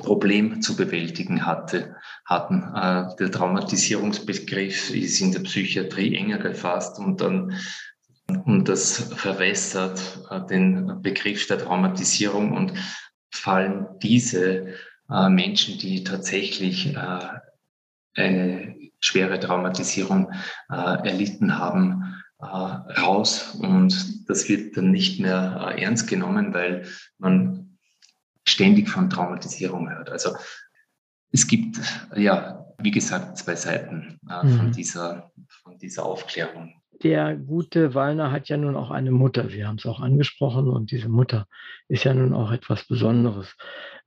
Problem zu bewältigen hatte, hatten. Äh, der Traumatisierungsbegriff ist in der Psychiatrie enger gefasst und dann und das verwässert äh, den Begriff der Traumatisierung und fallen diese Menschen, die tatsächlich eine schwere Traumatisierung erlitten haben, raus und das wird dann nicht mehr ernst genommen, weil man ständig von Traumatisierung hört. Also es gibt ja, wie gesagt, zwei Seiten äh, mhm. von, dieser, von dieser Aufklärung. Der gute Wallner hat ja nun auch eine Mutter. Wir haben es auch angesprochen und diese Mutter ist ja nun auch etwas Besonderes.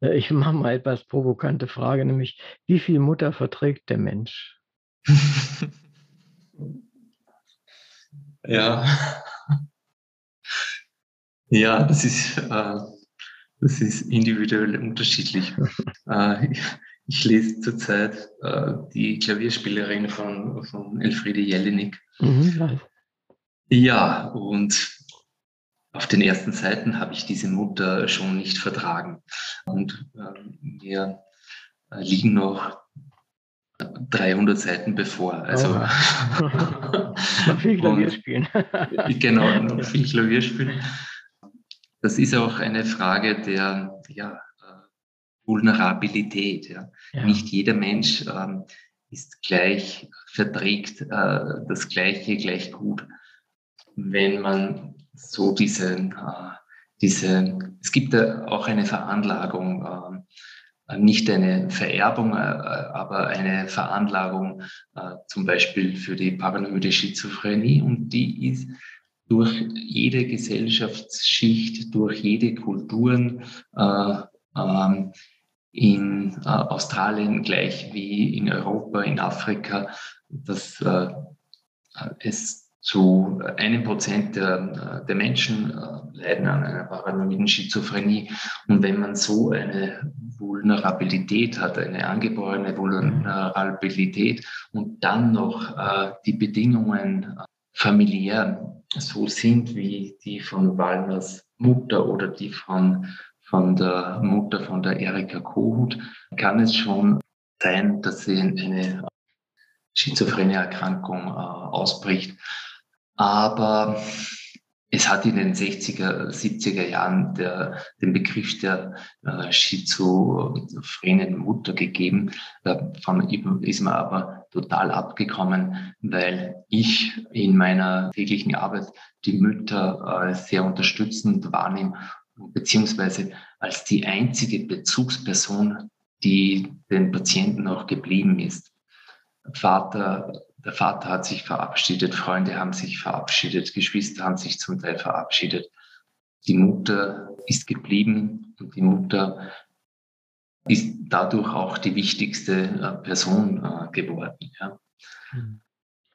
Äh, ich mache mal etwas provokante Frage, nämlich wie viel Mutter verträgt der Mensch? Ja. Ja, das ist, äh, das ist individuell unterschiedlich. äh, ich, ich, lese zurzeit äh, die Klavierspielerin von, von Elfriede Jelinek. Mhm, ja, und auf den ersten Seiten habe ich diese Mutter schon nicht vertragen. Und äh, mir äh, liegen noch 300 Seiten bevor. Also oh. viel Klavier spielen. genau, noch viel Klavier spielen. Das ist auch eine Frage der ja, äh, Vulnerabilität. Ja. ja. Nicht jeder Mensch ähm, ist gleich, verträgt äh, das Gleiche gleich gut. Wenn man so diese, äh, diese es gibt ja auch eine Veranlagung, äh, nicht eine Vererbung, äh, aber eine Veranlagung äh, zum Beispiel für die paranoide Schizophrenie und die ist durch jede Gesellschaftsschicht, durch jede Kulturen äh, ähm, in Australien gleich wie in Europa, in Afrika, dass es zu einem Prozent der, der Menschen leiden an einer paranoiden Schizophrenie. Und wenn man so eine Vulnerabilität hat, eine angeborene Vulnerabilität und dann noch äh, die Bedingungen äh, familiär so sind wie die von Walners Mutter oder die von, von der Mutter von der Erika Kohut, kann es schon sein, dass sie eine schizophrene Erkrankung äh, ausbricht. Aber es hat in den 60er, 70er Jahren der, den Begriff der äh, schizophrenen Mutter gegeben. Davon ist man aber total abgekommen, weil ich in meiner täglichen Arbeit die Mütter äh, sehr unterstützend wahrnehme, beziehungsweise als die einzige Bezugsperson, die den Patienten auch geblieben ist. Vater der Vater hat sich verabschiedet, Freunde haben sich verabschiedet, Geschwister haben sich zum Teil verabschiedet. Die Mutter ist geblieben und die Mutter ist dadurch auch die wichtigste äh, Person äh, geworden. Ja. Hm.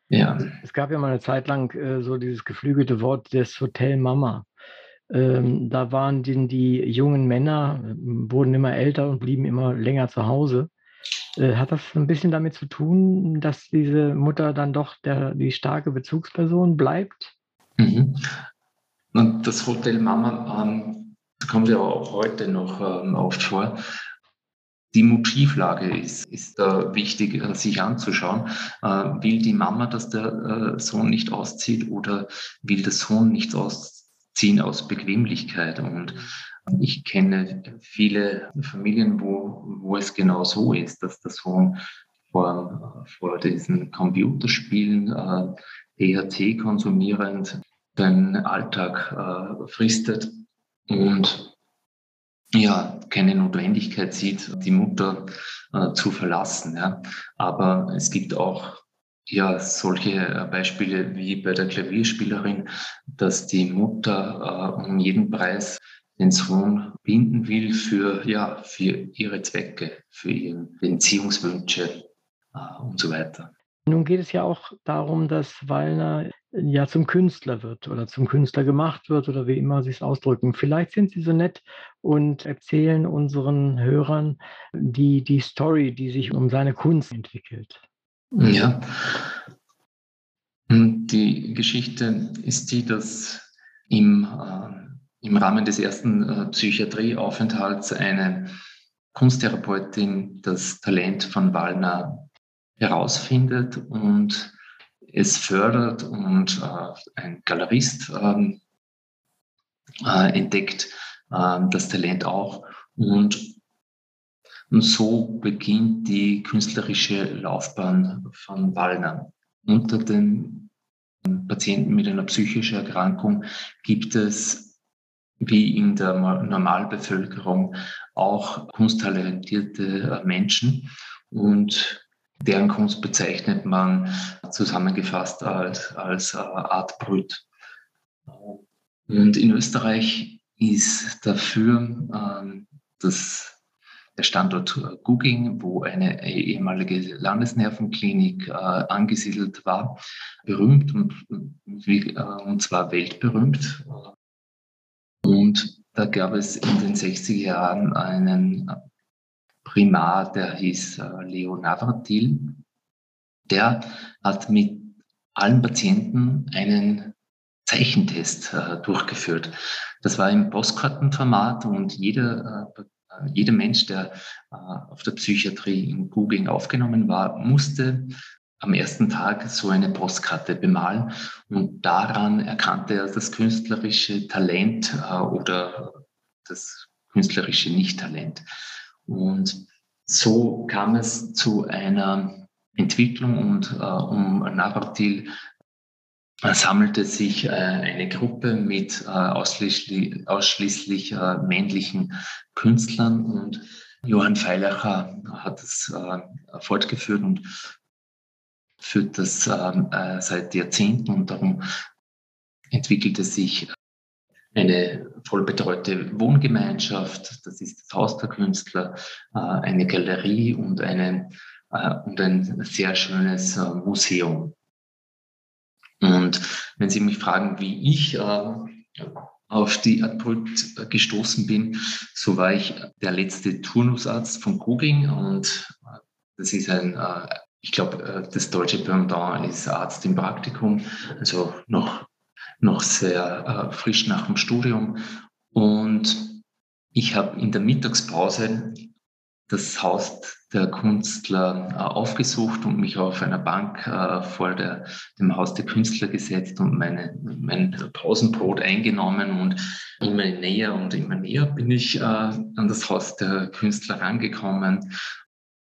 ja. Es gab ja mal eine Zeit lang äh, so dieses geflügelte Wort des Hotel Mama. Ähm, da waren die, die jungen Männer, wurden immer älter und blieben immer länger zu Hause. Äh, hat das ein bisschen damit zu tun, dass diese Mutter dann doch der, die starke Bezugsperson bleibt? Mhm. Und das Hotel Mama ähm, kommt ja auch heute noch ähm, oft vor. Die Motivlage ist, ist äh, wichtig, äh, sich anzuschauen. Äh, will die Mama, dass der äh, Sohn nicht auszieht oder will der Sohn nicht ausziehen aus Bequemlichkeit? Und ich kenne viele Familien, wo, wo es genau so ist, dass der Sohn vor, vor diesen Computerspielen äh, DHT konsumierend den Alltag äh, fristet und ja, keine Notwendigkeit sieht, die Mutter äh, zu verlassen. Ja. Aber es gibt auch ja, solche Beispiele wie bei der Klavierspielerin, dass die Mutter äh, um jeden Preis den Sohn binden will für, ja, für ihre Zwecke, für ihre Beziehungswünsche äh, und so weiter. Nun geht es ja auch darum, dass Wallner ja zum Künstler wird oder zum Künstler gemacht wird oder wie immer Sie es ausdrücken. Vielleicht sind Sie so nett und erzählen unseren Hörern die, die Story, die sich um seine Kunst entwickelt. Ja. Die Geschichte ist die, dass im äh, im Rahmen des ersten äh, Psychiatrieaufenthalts eine Kunsttherapeutin das Talent von Wallner herausfindet und es fördert und äh, ein Galerist ähm, äh, entdeckt äh, das Talent auch und, und so beginnt die künstlerische Laufbahn von Wallner. Unter den Patienten mit einer psychischen Erkrankung gibt es wie in der Normalbevölkerung auch kunsttalentierte äh, Menschen und deren Kunst bezeichnet man zusammengefasst als, als äh, Art Brut. Und in Österreich ist dafür ähm, das der Standort Guging, wo eine ehemalige Landesnervenklinik äh, angesiedelt war, berühmt und, äh, und zwar weltberühmt. Und da gab es in den 60er Jahren einen Primar, der hieß äh, Leo Navratil. Der hat mit allen Patienten einen Zeichentest äh, durchgeführt. Das war im Postkartenformat und jeder, äh, jeder Mensch, der auf der Psychiatrie in Googling aufgenommen war, musste am ersten Tag so eine Postkarte bemalen und daran erkannte er das künstlerische Talent äh, oder das künstlerische Nicht-Talent. Und so kam es zu einer Entwicklung und äh, um Navatil sammelte sich äh, eine Gruppe mit äh, ausschließlich, ausschließlich äh, männlichen Künstlern und Johann Feilacher hat es äh, fortgeführt und führt das ähm, äh, seit Jahrzehnten und darum entwickelte sich eine vollbetreute Wohngemeinschaft, das ist das Haus der Künstler, äh, eine Galerie und, eine, äh, und ein sehr schönes äh, Museum. Und wenn Sie mich fragen, wie ich auf die Adpult gestoßen bin, so war ich der letzte Turnusarzt von Guging und das ist ein, ich glaube, das deutsche Pendant ist Arzt im Praktikum, also noch noch sehr äh, frisch nach dem Studium. Und ich habe in der Mittagspause das Haus der Künstler äh, aufgesucht und mich auf einer Bank äh, vor der, dem Haus der Künstler gesetzt und meine, mein Pausenbrot eingenommen und immer näher und immer näher bin ich äh, an das Haus der Künstler rangekommen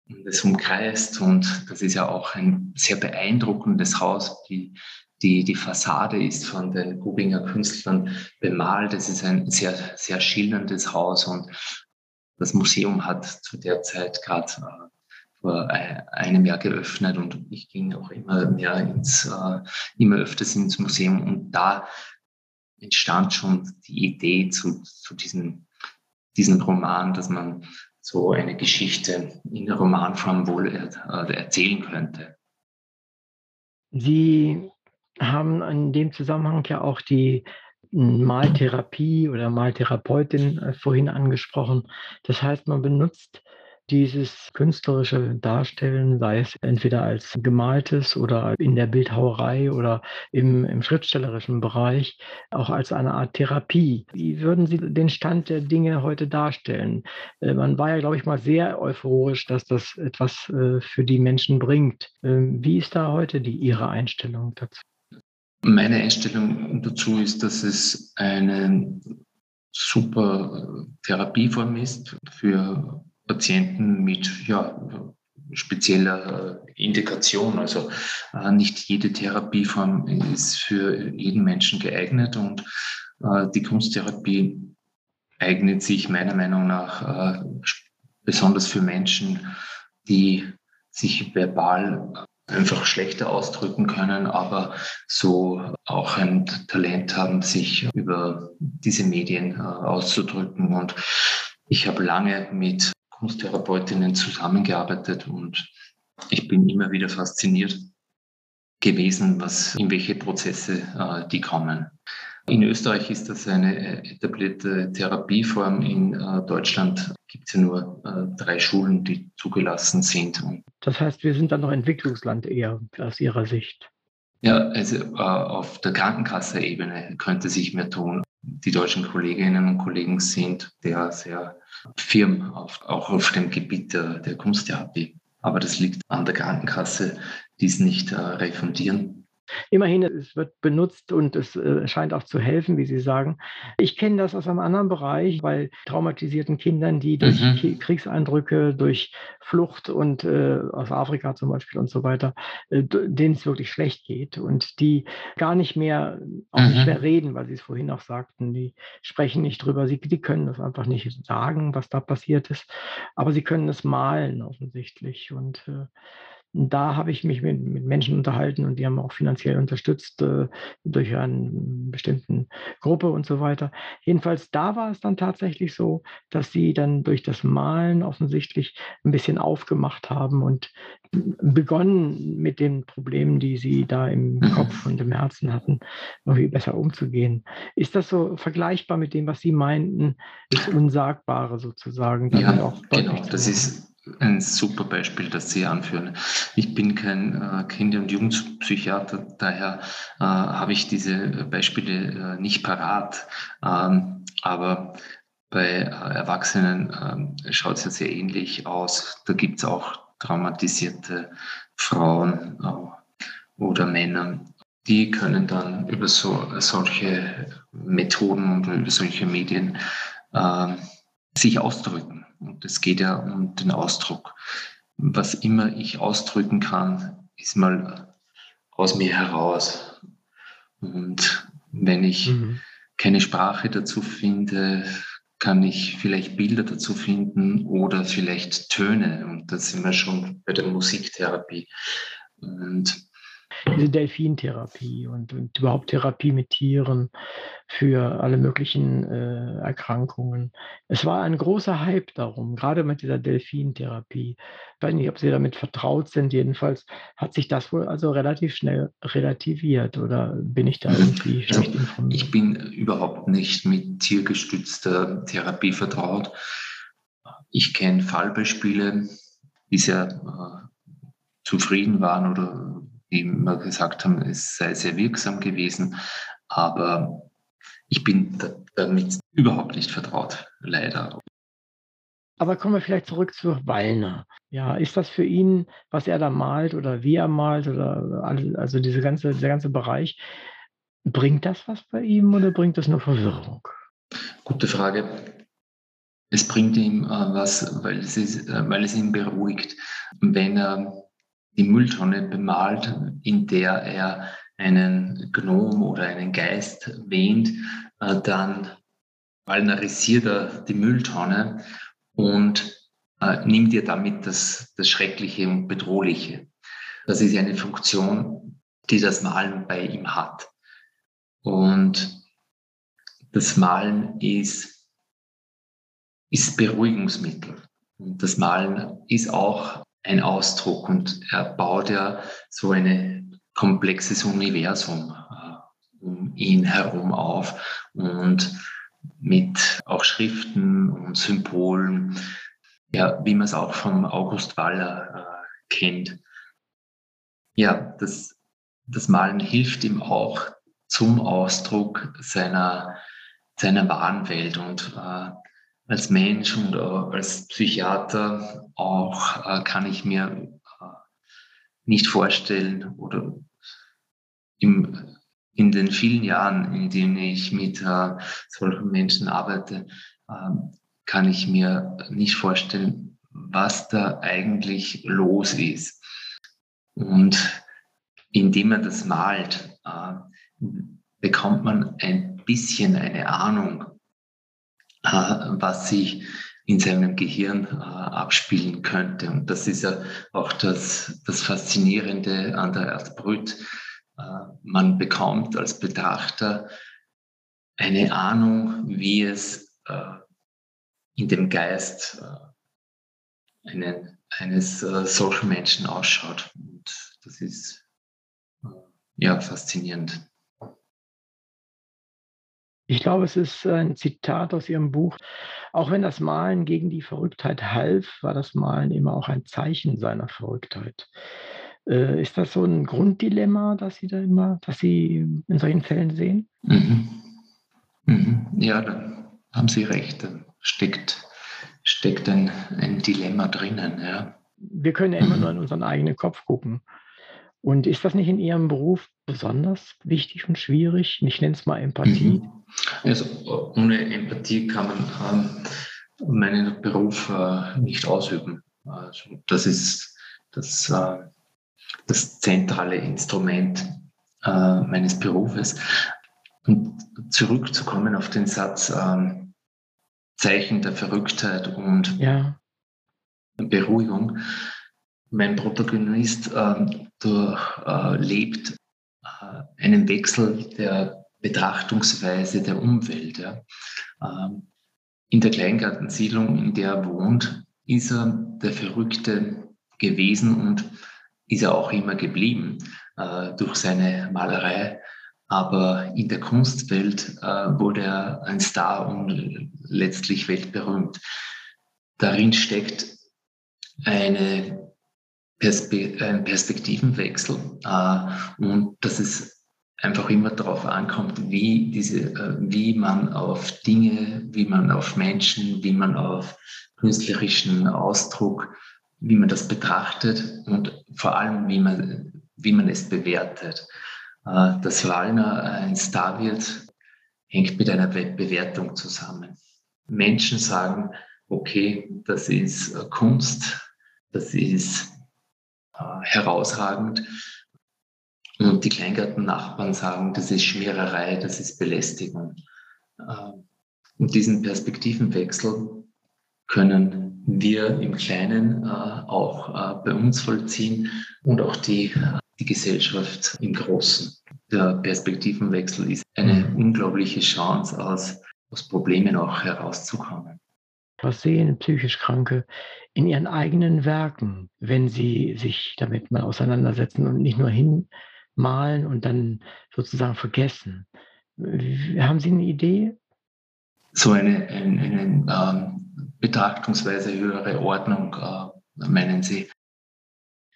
und es umkreist und das ist ja auch ein sehr beeindruckendes Haus. Die die, die Fassade ist von den Gubinger Künstlern bemalt. Es ist ein sehr, sehr schillerndes Haus und das Museum hat zu der Zeit gerade äh, vor einem Jahr geöffnet und ich ging auch immer mehr ins, äh, immer öfters ins Museum und da entstand schon die Idee zu, zu diesem, diesem Roman, dass man so eine Geschichte in Romanform wohl äh, erzählen könnte. Sie haben in dem Zusammenhang ja auch die Maltherapie oder Maltherapeutin äh, vorhin angesprochen. Das heißt, man benutzt dieses künstlerische Darstellen, sei es entweder als gemaltes oder in der Bildhauerei oder im, im schriftstellerischen Bereich, auch als eine Art Therapie. Wie würden Sie den Stand der Dinge heute darstellen? Äh, man war ja, glaube ich, mal sehr euphorisch, dass das etwas äh, für die Menschen bringt. Ähm, wie ist da heute die Ihre Einstellung dazu? Meine Einstellung dazu ist, dass es eine super Therapieform ist für Patienten mit ja, spezieller Indikation. Also äh, nicht jede Therapieform ist für jeden Menschen geeignet und äh, die Kunsttherapie eignet sich meiner Meinung nach äh, besonders für Menschen, die sich verbal einfach schlechter ausdrücken können, aber so auch ein Talent haben, sich über diese Medien auszudrücken. Und ich habe lange mit Kunsttherapeutinnen zusammengearbeitet und ich bin immer wieder fasziniert gewesen, was in welche Prozesse äh, die kommen. In Österreich ist das eine äh, etablierte Therapieform. In äh, Deutschland gibt es ja nur äh, drei Schulen, die zugelassen sind. Das heißt, wir sind dann noch Entwicklungsland eher aus Ihrer Sicht. Ja, also auf der Krankenkasse-Ebene könnte sich mehr tun. Die deutschen Kolleginnen und Kollegen sind sehr, sehr firm, auf, auch auf dem Gebiet der, der Kunsttherapie. Aber das liegt an der Krankenkasse, die es nicht äh, refundieren. Immerhin, es wird benutzt und es äh, scheint auch zu helfen, wie Sie sagen. Ich kenne das aus einem anderen Bereich, weil traumatisierten Kindern, die durch mhm. Kriegseindrücke, durch Flucht und äh, aus Afrika zum Beispiel und so weiter, äh, denen es wirklich schlecht geht und die gar nicht mehr, auch mhm. nicht mehr reden, weil Sie es vorhin auch sagten, die sprechen nicht drüber, sie die können das einfach nicht sagen, was da passiert ist, aber sie können es malen offensichtlich und äh, da habe ich mich mit, mit, Menschen unterhalten und die haben auch finanziell unterstützt äh, durch eine bestimmten Gruppe und so weiter. Jedenfalls da war es dann tatsächlich so, dass sie dann durch das Malen offensichtlich ein bisschen aufgemacht haben und begonnen mit den Problemen, die sie da im mhm. Kopf und im Herzen hatten, irgendwie besser umzugehen. Ist das so vergleichbar mit dem, was Sie meinten, das Unsagbare sozusagen? Ja, genau. Das ist ein super Beispiel, das Sie anführen. Ich bin kein äh, Kinder- und Jugendpsychiater, daher äh, habe ich diese Beispiele äh, nicht parat. Ähm, aber bei äh, Erwachsenen ähm, schaut es ja sehr ähnlich aus. Da gibt es auch traumatisierte Frauen äh, oder Männer. Die können dann über so, solche Methoden und über solche Medien ähm, sich ausdrücken. Und es geht ja um den Ausdruck. Was immer ich ausdrücken kann, ist mal aus mir heraus. Und wenn ich mhm. keine Sprache dazu finde, kann ich vielleicht Bilder dazu finden oder vielleicht Töne. Und da sind wir schon bei der Musiktherapie. Und diese Delfintherapie und, und überhaupt Therapie mit Tieren für alle möglichen äh, Erkrankungen. Es war ein großer Hype darum, gerade mit dieser Delfintherapie. Ich weiß nicht, ob Sie damit vertraut sind. Jedenfalls hat sich das wohl also relativ schnell relativiert oder bin ich da irgendwie schlecht informiert? Ich bin überhaupt nicht mit tiergestützter Therapie vertraut. Ich kenne Fallbeispiele, die sehr äh, zufrieden waren oder die immer gesagt haben, es sei sehr wirksam gewesen. Aber ich bin damit überhaupt nicht vertraut, leider. Aber kommen wir vielleicht zurück zu Wallner. Ja, ist das für ihn, was er da malt oder wie er malt oder also diese ganze, dieser ganze Bereich, bringt das was bei ihm oder bringt das nur Verwirrung? Gute Frage. Es bringt ihm äh, was, weil es, ist, äh, weil es ihn beruhigt. Wenn er die Mülltonne bemalt, in der er einen Gnom oder einen Geist wähnt, äh, dann valnarisiert er die Mülltonne und äh, nimmt ihr damit das, das Schreckliche und Bedrohliche. Das ist eine Funktion, die das Malen bei ihm hat. Und das Malen ist, ist Beruhigungsmittel. Und das Malen ist auch ein Ausdruck und er baut ja so ein komplexes Universum äh, um ihn herum auf und mit auch Schriften und Symbolen, ja, wie man es auch vom August Waller äh, kennt. Ja, das, das Malen hilft ihm auch zum Ausdruck seiner, seiner wahren Welt und äh, als Mensch und als Psychiater auch äh, kann ich mir äh, nicht vorstellen oder im, in den vielen Jahren, in denen ich mit äh, solchen Menschen arbeite, ähm, kann ich mir nicht vorstellen, was da eigentlich los ist. Und indem man das malt, bekommt man ein bisschen eine Ahnung was sich in seinem Gehirn äh, abspielen könnte. Und das ist ja auch das, das Faszinierende an der Art Brüt. Äh, man bekommt als Betrachter eine Ahnung, wie es in dem Geist eines solchen Menschen ausschaut. Und das ist ja faszinierend. Ich glaube, es ist ein Zitat aus Ihrem Buch. Auch wenn das Malen gegen die Verrücktheit half, war das Malen immer auch ein Zeichen seiner Verrücktheit. Äh, ist das so ein Grunddilemma, das Sie da immer, das Sie in solchen Fällen sehen? Mhm. Mhm. Ja, da haben Sie recht. Da steckt, steckt ein, ein Dilemma drinnen. Ja. Wir können ja immer mhm. nur in unseren eigenen Kopf gucken. Und ist das nicht in Ihrem Beruf besonders wichtig und schwierig? Ich nenne es mal Empathie. Mhm. Also ohne Empathie kann man ähm, meinen Beruf äh, nicht ausüben. Also das ist das, äh, das zentrale Instrument äh, meines Berufes. Und zurückzukommen auf den Satz ähm, Zeichen der Verrücktheit und ja. Beruhigung. Mein Protagonist äh, durchlebt äh, einen Wechsel der Betrachtungsweise der Umwelt. Ähm, in der Kleingartensiedlung, in der er wohnt, ist er der Verrückte gewesen und ist er auch immer geblieben äh, durch seine Malerei. Aber in der Kunstwelt äh, wurde er ein Star und letztlich weltberühmt. Darin steckt eine Perspe ein Perspektivenwechsel äh, und dass es einfach immer darauf ankommt, wie, diese, äh, wie man auf Dinge, wie man auf Menschen, wie man auf künstlerischen Ausdruck, wie man das betrachtet und vor allem, wie man, wie man es bewertet. Äh, dass Wallner ein Star wird, hängt mit einer Bewertung zusammen. Menschen sagen, okay, das ist äh, Kunst, das ist äh, herausragend. Und die Kleingarten-Nachbarn sagen, das ist Schmiererei, das ist Belästigung. Und diesen Perspektivenwechsel können wir im Kleinen auch bei uns vollziehen und auch die die Gesellschaft im Großen. Der Perspektivenwechsel ist eine unglaubliche Chance, aus, aus Problemen auch herauszukommen. Was sehen psychisch Kranke in ihren eigenen Werken, wenn sie sich damit mal auseinandersetzen und nicht nur hinmalen und dann sozusagen vergessen? Haben Sie eine Idee? So eine, eine, eine ähm, Betrachtungsweise höhere Ordnung, äh, meinen Sie?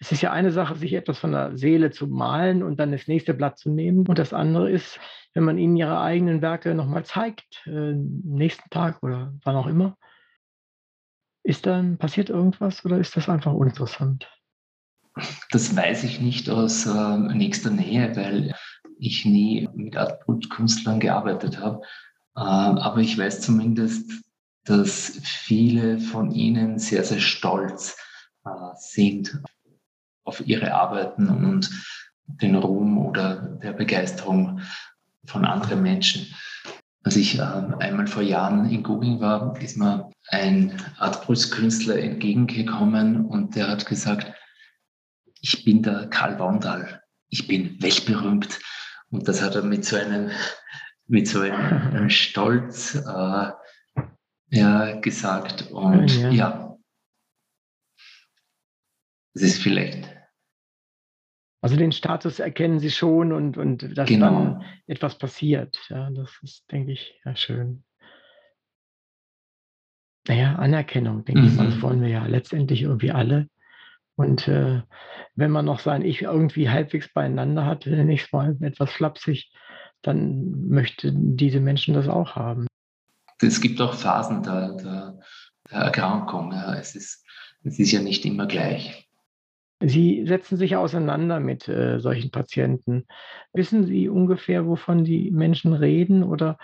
Es ist ja eine Sache, sich etwas von der Seele zu malen und dann das nächste Blatt zu nehmen. Und das andere ist, wenn man ihnen ihre eigenen Werke nochmal zeigt, äh, nächsten Tag oder wann auch immer. Ist dann, passiert irgendwas oder ist das einfach uninteressant? Das weiß ich nicht aus äh, nächster Nähe, weil ich nie mit Artbrutkünstlern gearbeitet habe. Äh, aber ich weiß zumindest, dass viele von ihnen sehr, sehr stolz äh, sind auf ihre Arbeiten und den Ruhm oder der Begeisterung von anderen Menschen. Als ich äh, einmal vor Jahren in Google war, ist mir ein Artbrustkünstler entgegengekommen und der hat gesagt, ich bin der Karl Wandal, ich bin weltberühmt. Und das hat er mit so einem, mit so einem Stolz äh, ja, gesagt. Und ja, ja das ist vielleicht. Also den Status erkennen Sie schon und, und dass genau. dann etwas passiert. Ja, das ist, denke ich, ja schön. Naja, Anerkennung, denke mhm. ich mal, das wollen wir ja letztendlich irgendwie alle. Und äh, wenn man noch sein Ich irgendwie halbwegs beieinander hat, wenn ich mal etwas flapsig, dann möchten diese Menschen das auch haben. Es gibt auch Phasen der, der, der Erkrankung. Ja. Es, ist, es ist ja nicht immer gleich. Sie setzen sich auseinander mit äh, solchen Patienten. Wissen Sie ungefähr, wovon die Menschen reden? Oder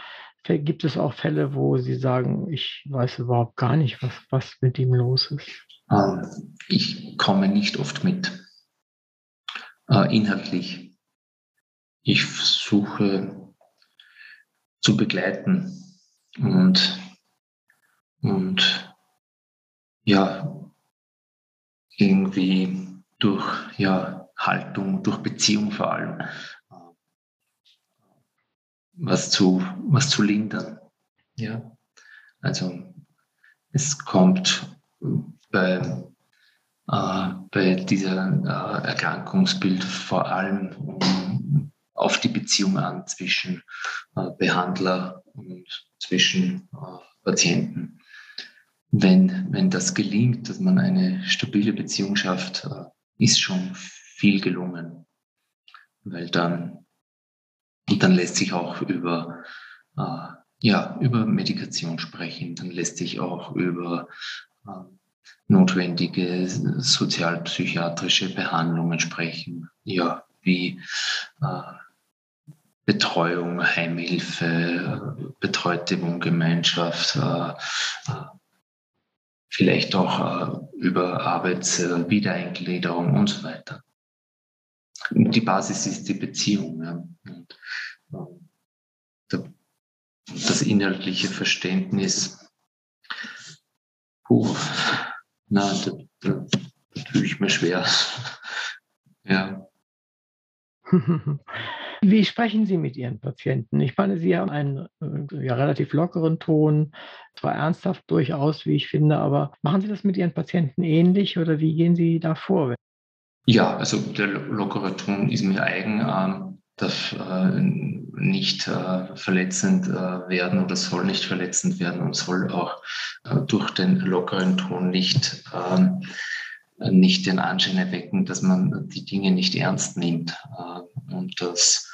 gibt es auch Fälle, wo Sie sagen, ich weiß überhaupt gar nicht, was, was mit ihm los ist? Ähm, ich komme nicht oft mit. Äh, inhaltlich. Ich versuche zu begleiten und, und ja, irgendwie durch ja, Haltung, durch Beziehung vor allem, was zu, was zu lindern. Ja, also es kommt bei, äh, bei dieser äh, Erkrankungsbild vor allem um, auf die Beziehung an zwischen äh, Behandler und zwischen äh, Patienten. Wenn, wenn das gelingt, dass man eine stabile Beziehung schafft, äh, ist schon viel gelungen, weil dann, und dann lässt sich auch über, äh, ja, über Medikation sprechen, dann lässt sich auch über äh, notwendige sozialpsychiatrische Behandlungen sprechen, ja, wie äh, Betreuung, Heimhilfe, betreute Wohngemeinschaft, äh, äh, vielleicht auch äh, über Arbeitswiedereingliederung und so weiter. Die Basis ist die Beziehung. Ja. Und, ähm, der, das inhaltliche Verständnis, puh, na, da, da, da tue ich mir schwer. ja. Wie sprechen Sie mit Ihren Patienten? Ich meine, Sie haben einen äh, ja, relativ lockeren Ton, zwar ernsthaft durchaus, wie ich finde, aber machen Sie das mit Ihren Patienten ähnlich oder wie gehen Sie da vor? Ja, also der lockere Ton ist mir eigen, ähm, darf äh, nicht äh, verletzend äh, werden oder soll nicht verletzend werden und soll auch äh, durch den lockeren Ton nicht ähm, nicht den Anschein erwecken, dass man die Dinge nicht ernst nimmt. Äh, und das,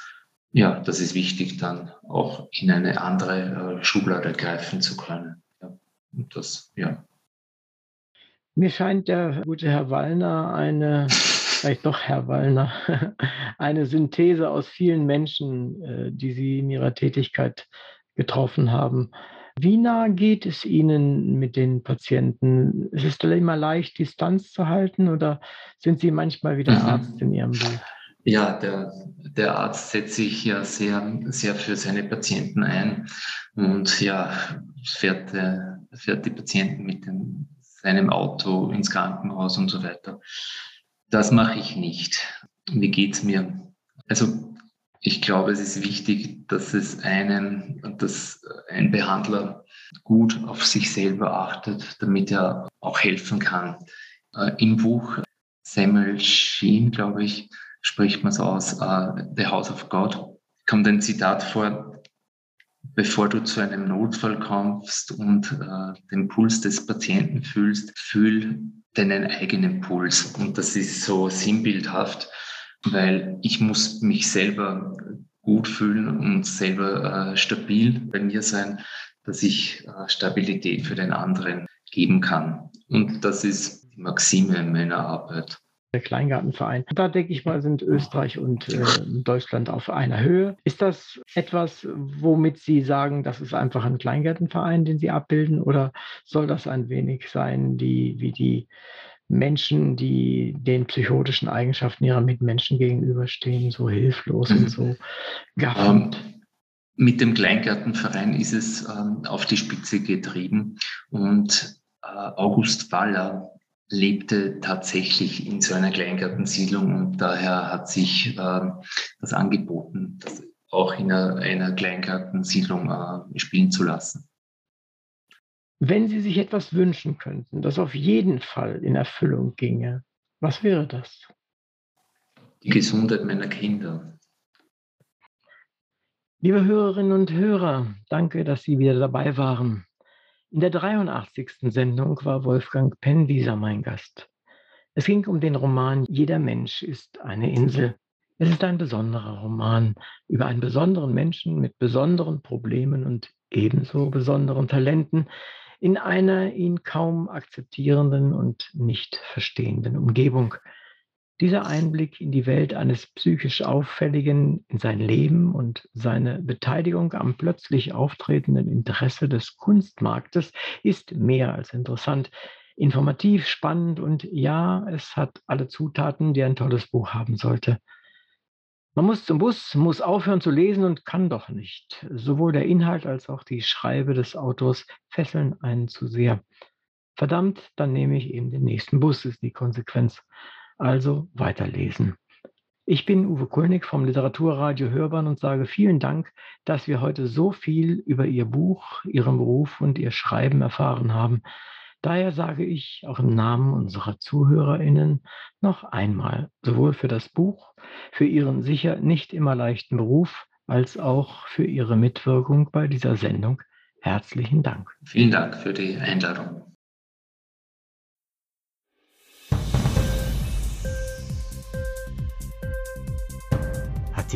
ja, das ist wichtig, dann auch in eine andere äh, Schublade greifen zu können. Und das, ja. Mir scheint der gute Herr Wallner eine, vielleicht doch Herr Wallner, eine Synthese aus vielen Menschen, äh, die Sie in Ihrer Tätigkeit getroffen haben. Wie nah geht es Ihnen mit den Patienten? Ist es immer leicht, Distanz zu halten oder sind Sie manchmal wie der mhm. Arzt in Ihrem Buch? Ja, der, der Arzt setzt sich ja sehr, sehr für seine Patienten ein und ja, fährt, äh, fährt die Patienten mit dem, seinem Auto ins Krankenhaus und so weiter. Das mache ich nicht. Wie geht's mir? Also ich glaube, es ist wichtig, dass es einen, dass ein Behandler gut auf sich selber achtet, damit er auch helfen kann. Äh, Im Buch Samuel Sheen, glaube ich, spricht man es aus, uh, The House of God, kommt ein Zitat vor, bevor du zu einem Notfall kommst und uh, den Puls des Patienten fühlst, fühl deinen eigenen Puls. Und das ist so sinnbildhaft weil ich muss mich selber gut fühlen und selber äh, stabil bei mir sein, dass ich Stabilität für den anderen geben kann. Und das ist die Maxime meiner Arbeit. Der Kleingartenverein. Da denke ich mal, sind Österreich und äh, Deutschland auf einer Höhe. Ist das etwas, womit Sie sagen, das ist einfach ein Kleingartenverein, den Sie abbilden, oder soll das ein wenig sein, die, wie die Menschen, die den psychotischen Eigenschaften ihrer Mitmenschen gegenüberstehen, so hilflos und so gaffend. Ähm, mit dem Kleingartenverein ist es ähm, auf die Spitze getrieben und äh, August Waller lebte tatsächlich in so einer Kleingartensiedlung und daher hat sich äh, das angeboten, das auch in einer, einer Kleingartensiedlung äh, spielen zu lassen. Wenn Sie sich etwas wünschen könnten, das auf jeden Fall in Erfüllung ginge, was wäre das? Die Gesundheit meiner Kinder. Liebe Hörerinnen und Hörer, danke, dass Sie wieder dabei waren. In der 83. Sendung war Wolfgang Pennwieser mein Gast. Es ging um den Roman Jeder Mensch ist eine Insel. Es ist ein besonderer Roman über einen besonderen Menschen mit besonderen Problemen und ebenso besonderen Talenten, in einer ihn kaum akzeptierenden und nicht verstehenden Umgebung. Dieser Einblick in die Welt eines psychisch Auffälligen, in sein Leben und seine Beteiligung am plötzlich auftretenden Interesse des Kunstmarktes ist mehr als interessant, informativ, spannend und ja, es hat alle Zutaten, die ein tolles Buch haben sollte. Man muss zum Bus, muss aufhören zu lesen und kann doch nicht. Sowohl der Inhalt als auch die Schreibe des Autors fesseln einen zu sehr. Verdammt, dann nehme ich eben den nächsten Bus, ist die Konsequenz. Also weiterlesen. Ich bin Uwe Kulnig vom Literaturradio Hörbahn und sage vielen Dank, dass wir heute so viel über Ihr Buch, Ihren Beruf und Ihr Schreiben erfahren haben. Daher sage ich auch im Namen unserer Zuhörerinnen noch einmal, sowohl für das Buch, für Ihren sicher nicht immer leichten Beruf, als auch für Ihre Mitwirkung bei dieser Sendung herzlichen Dank. Vielen Dank für die Einladung.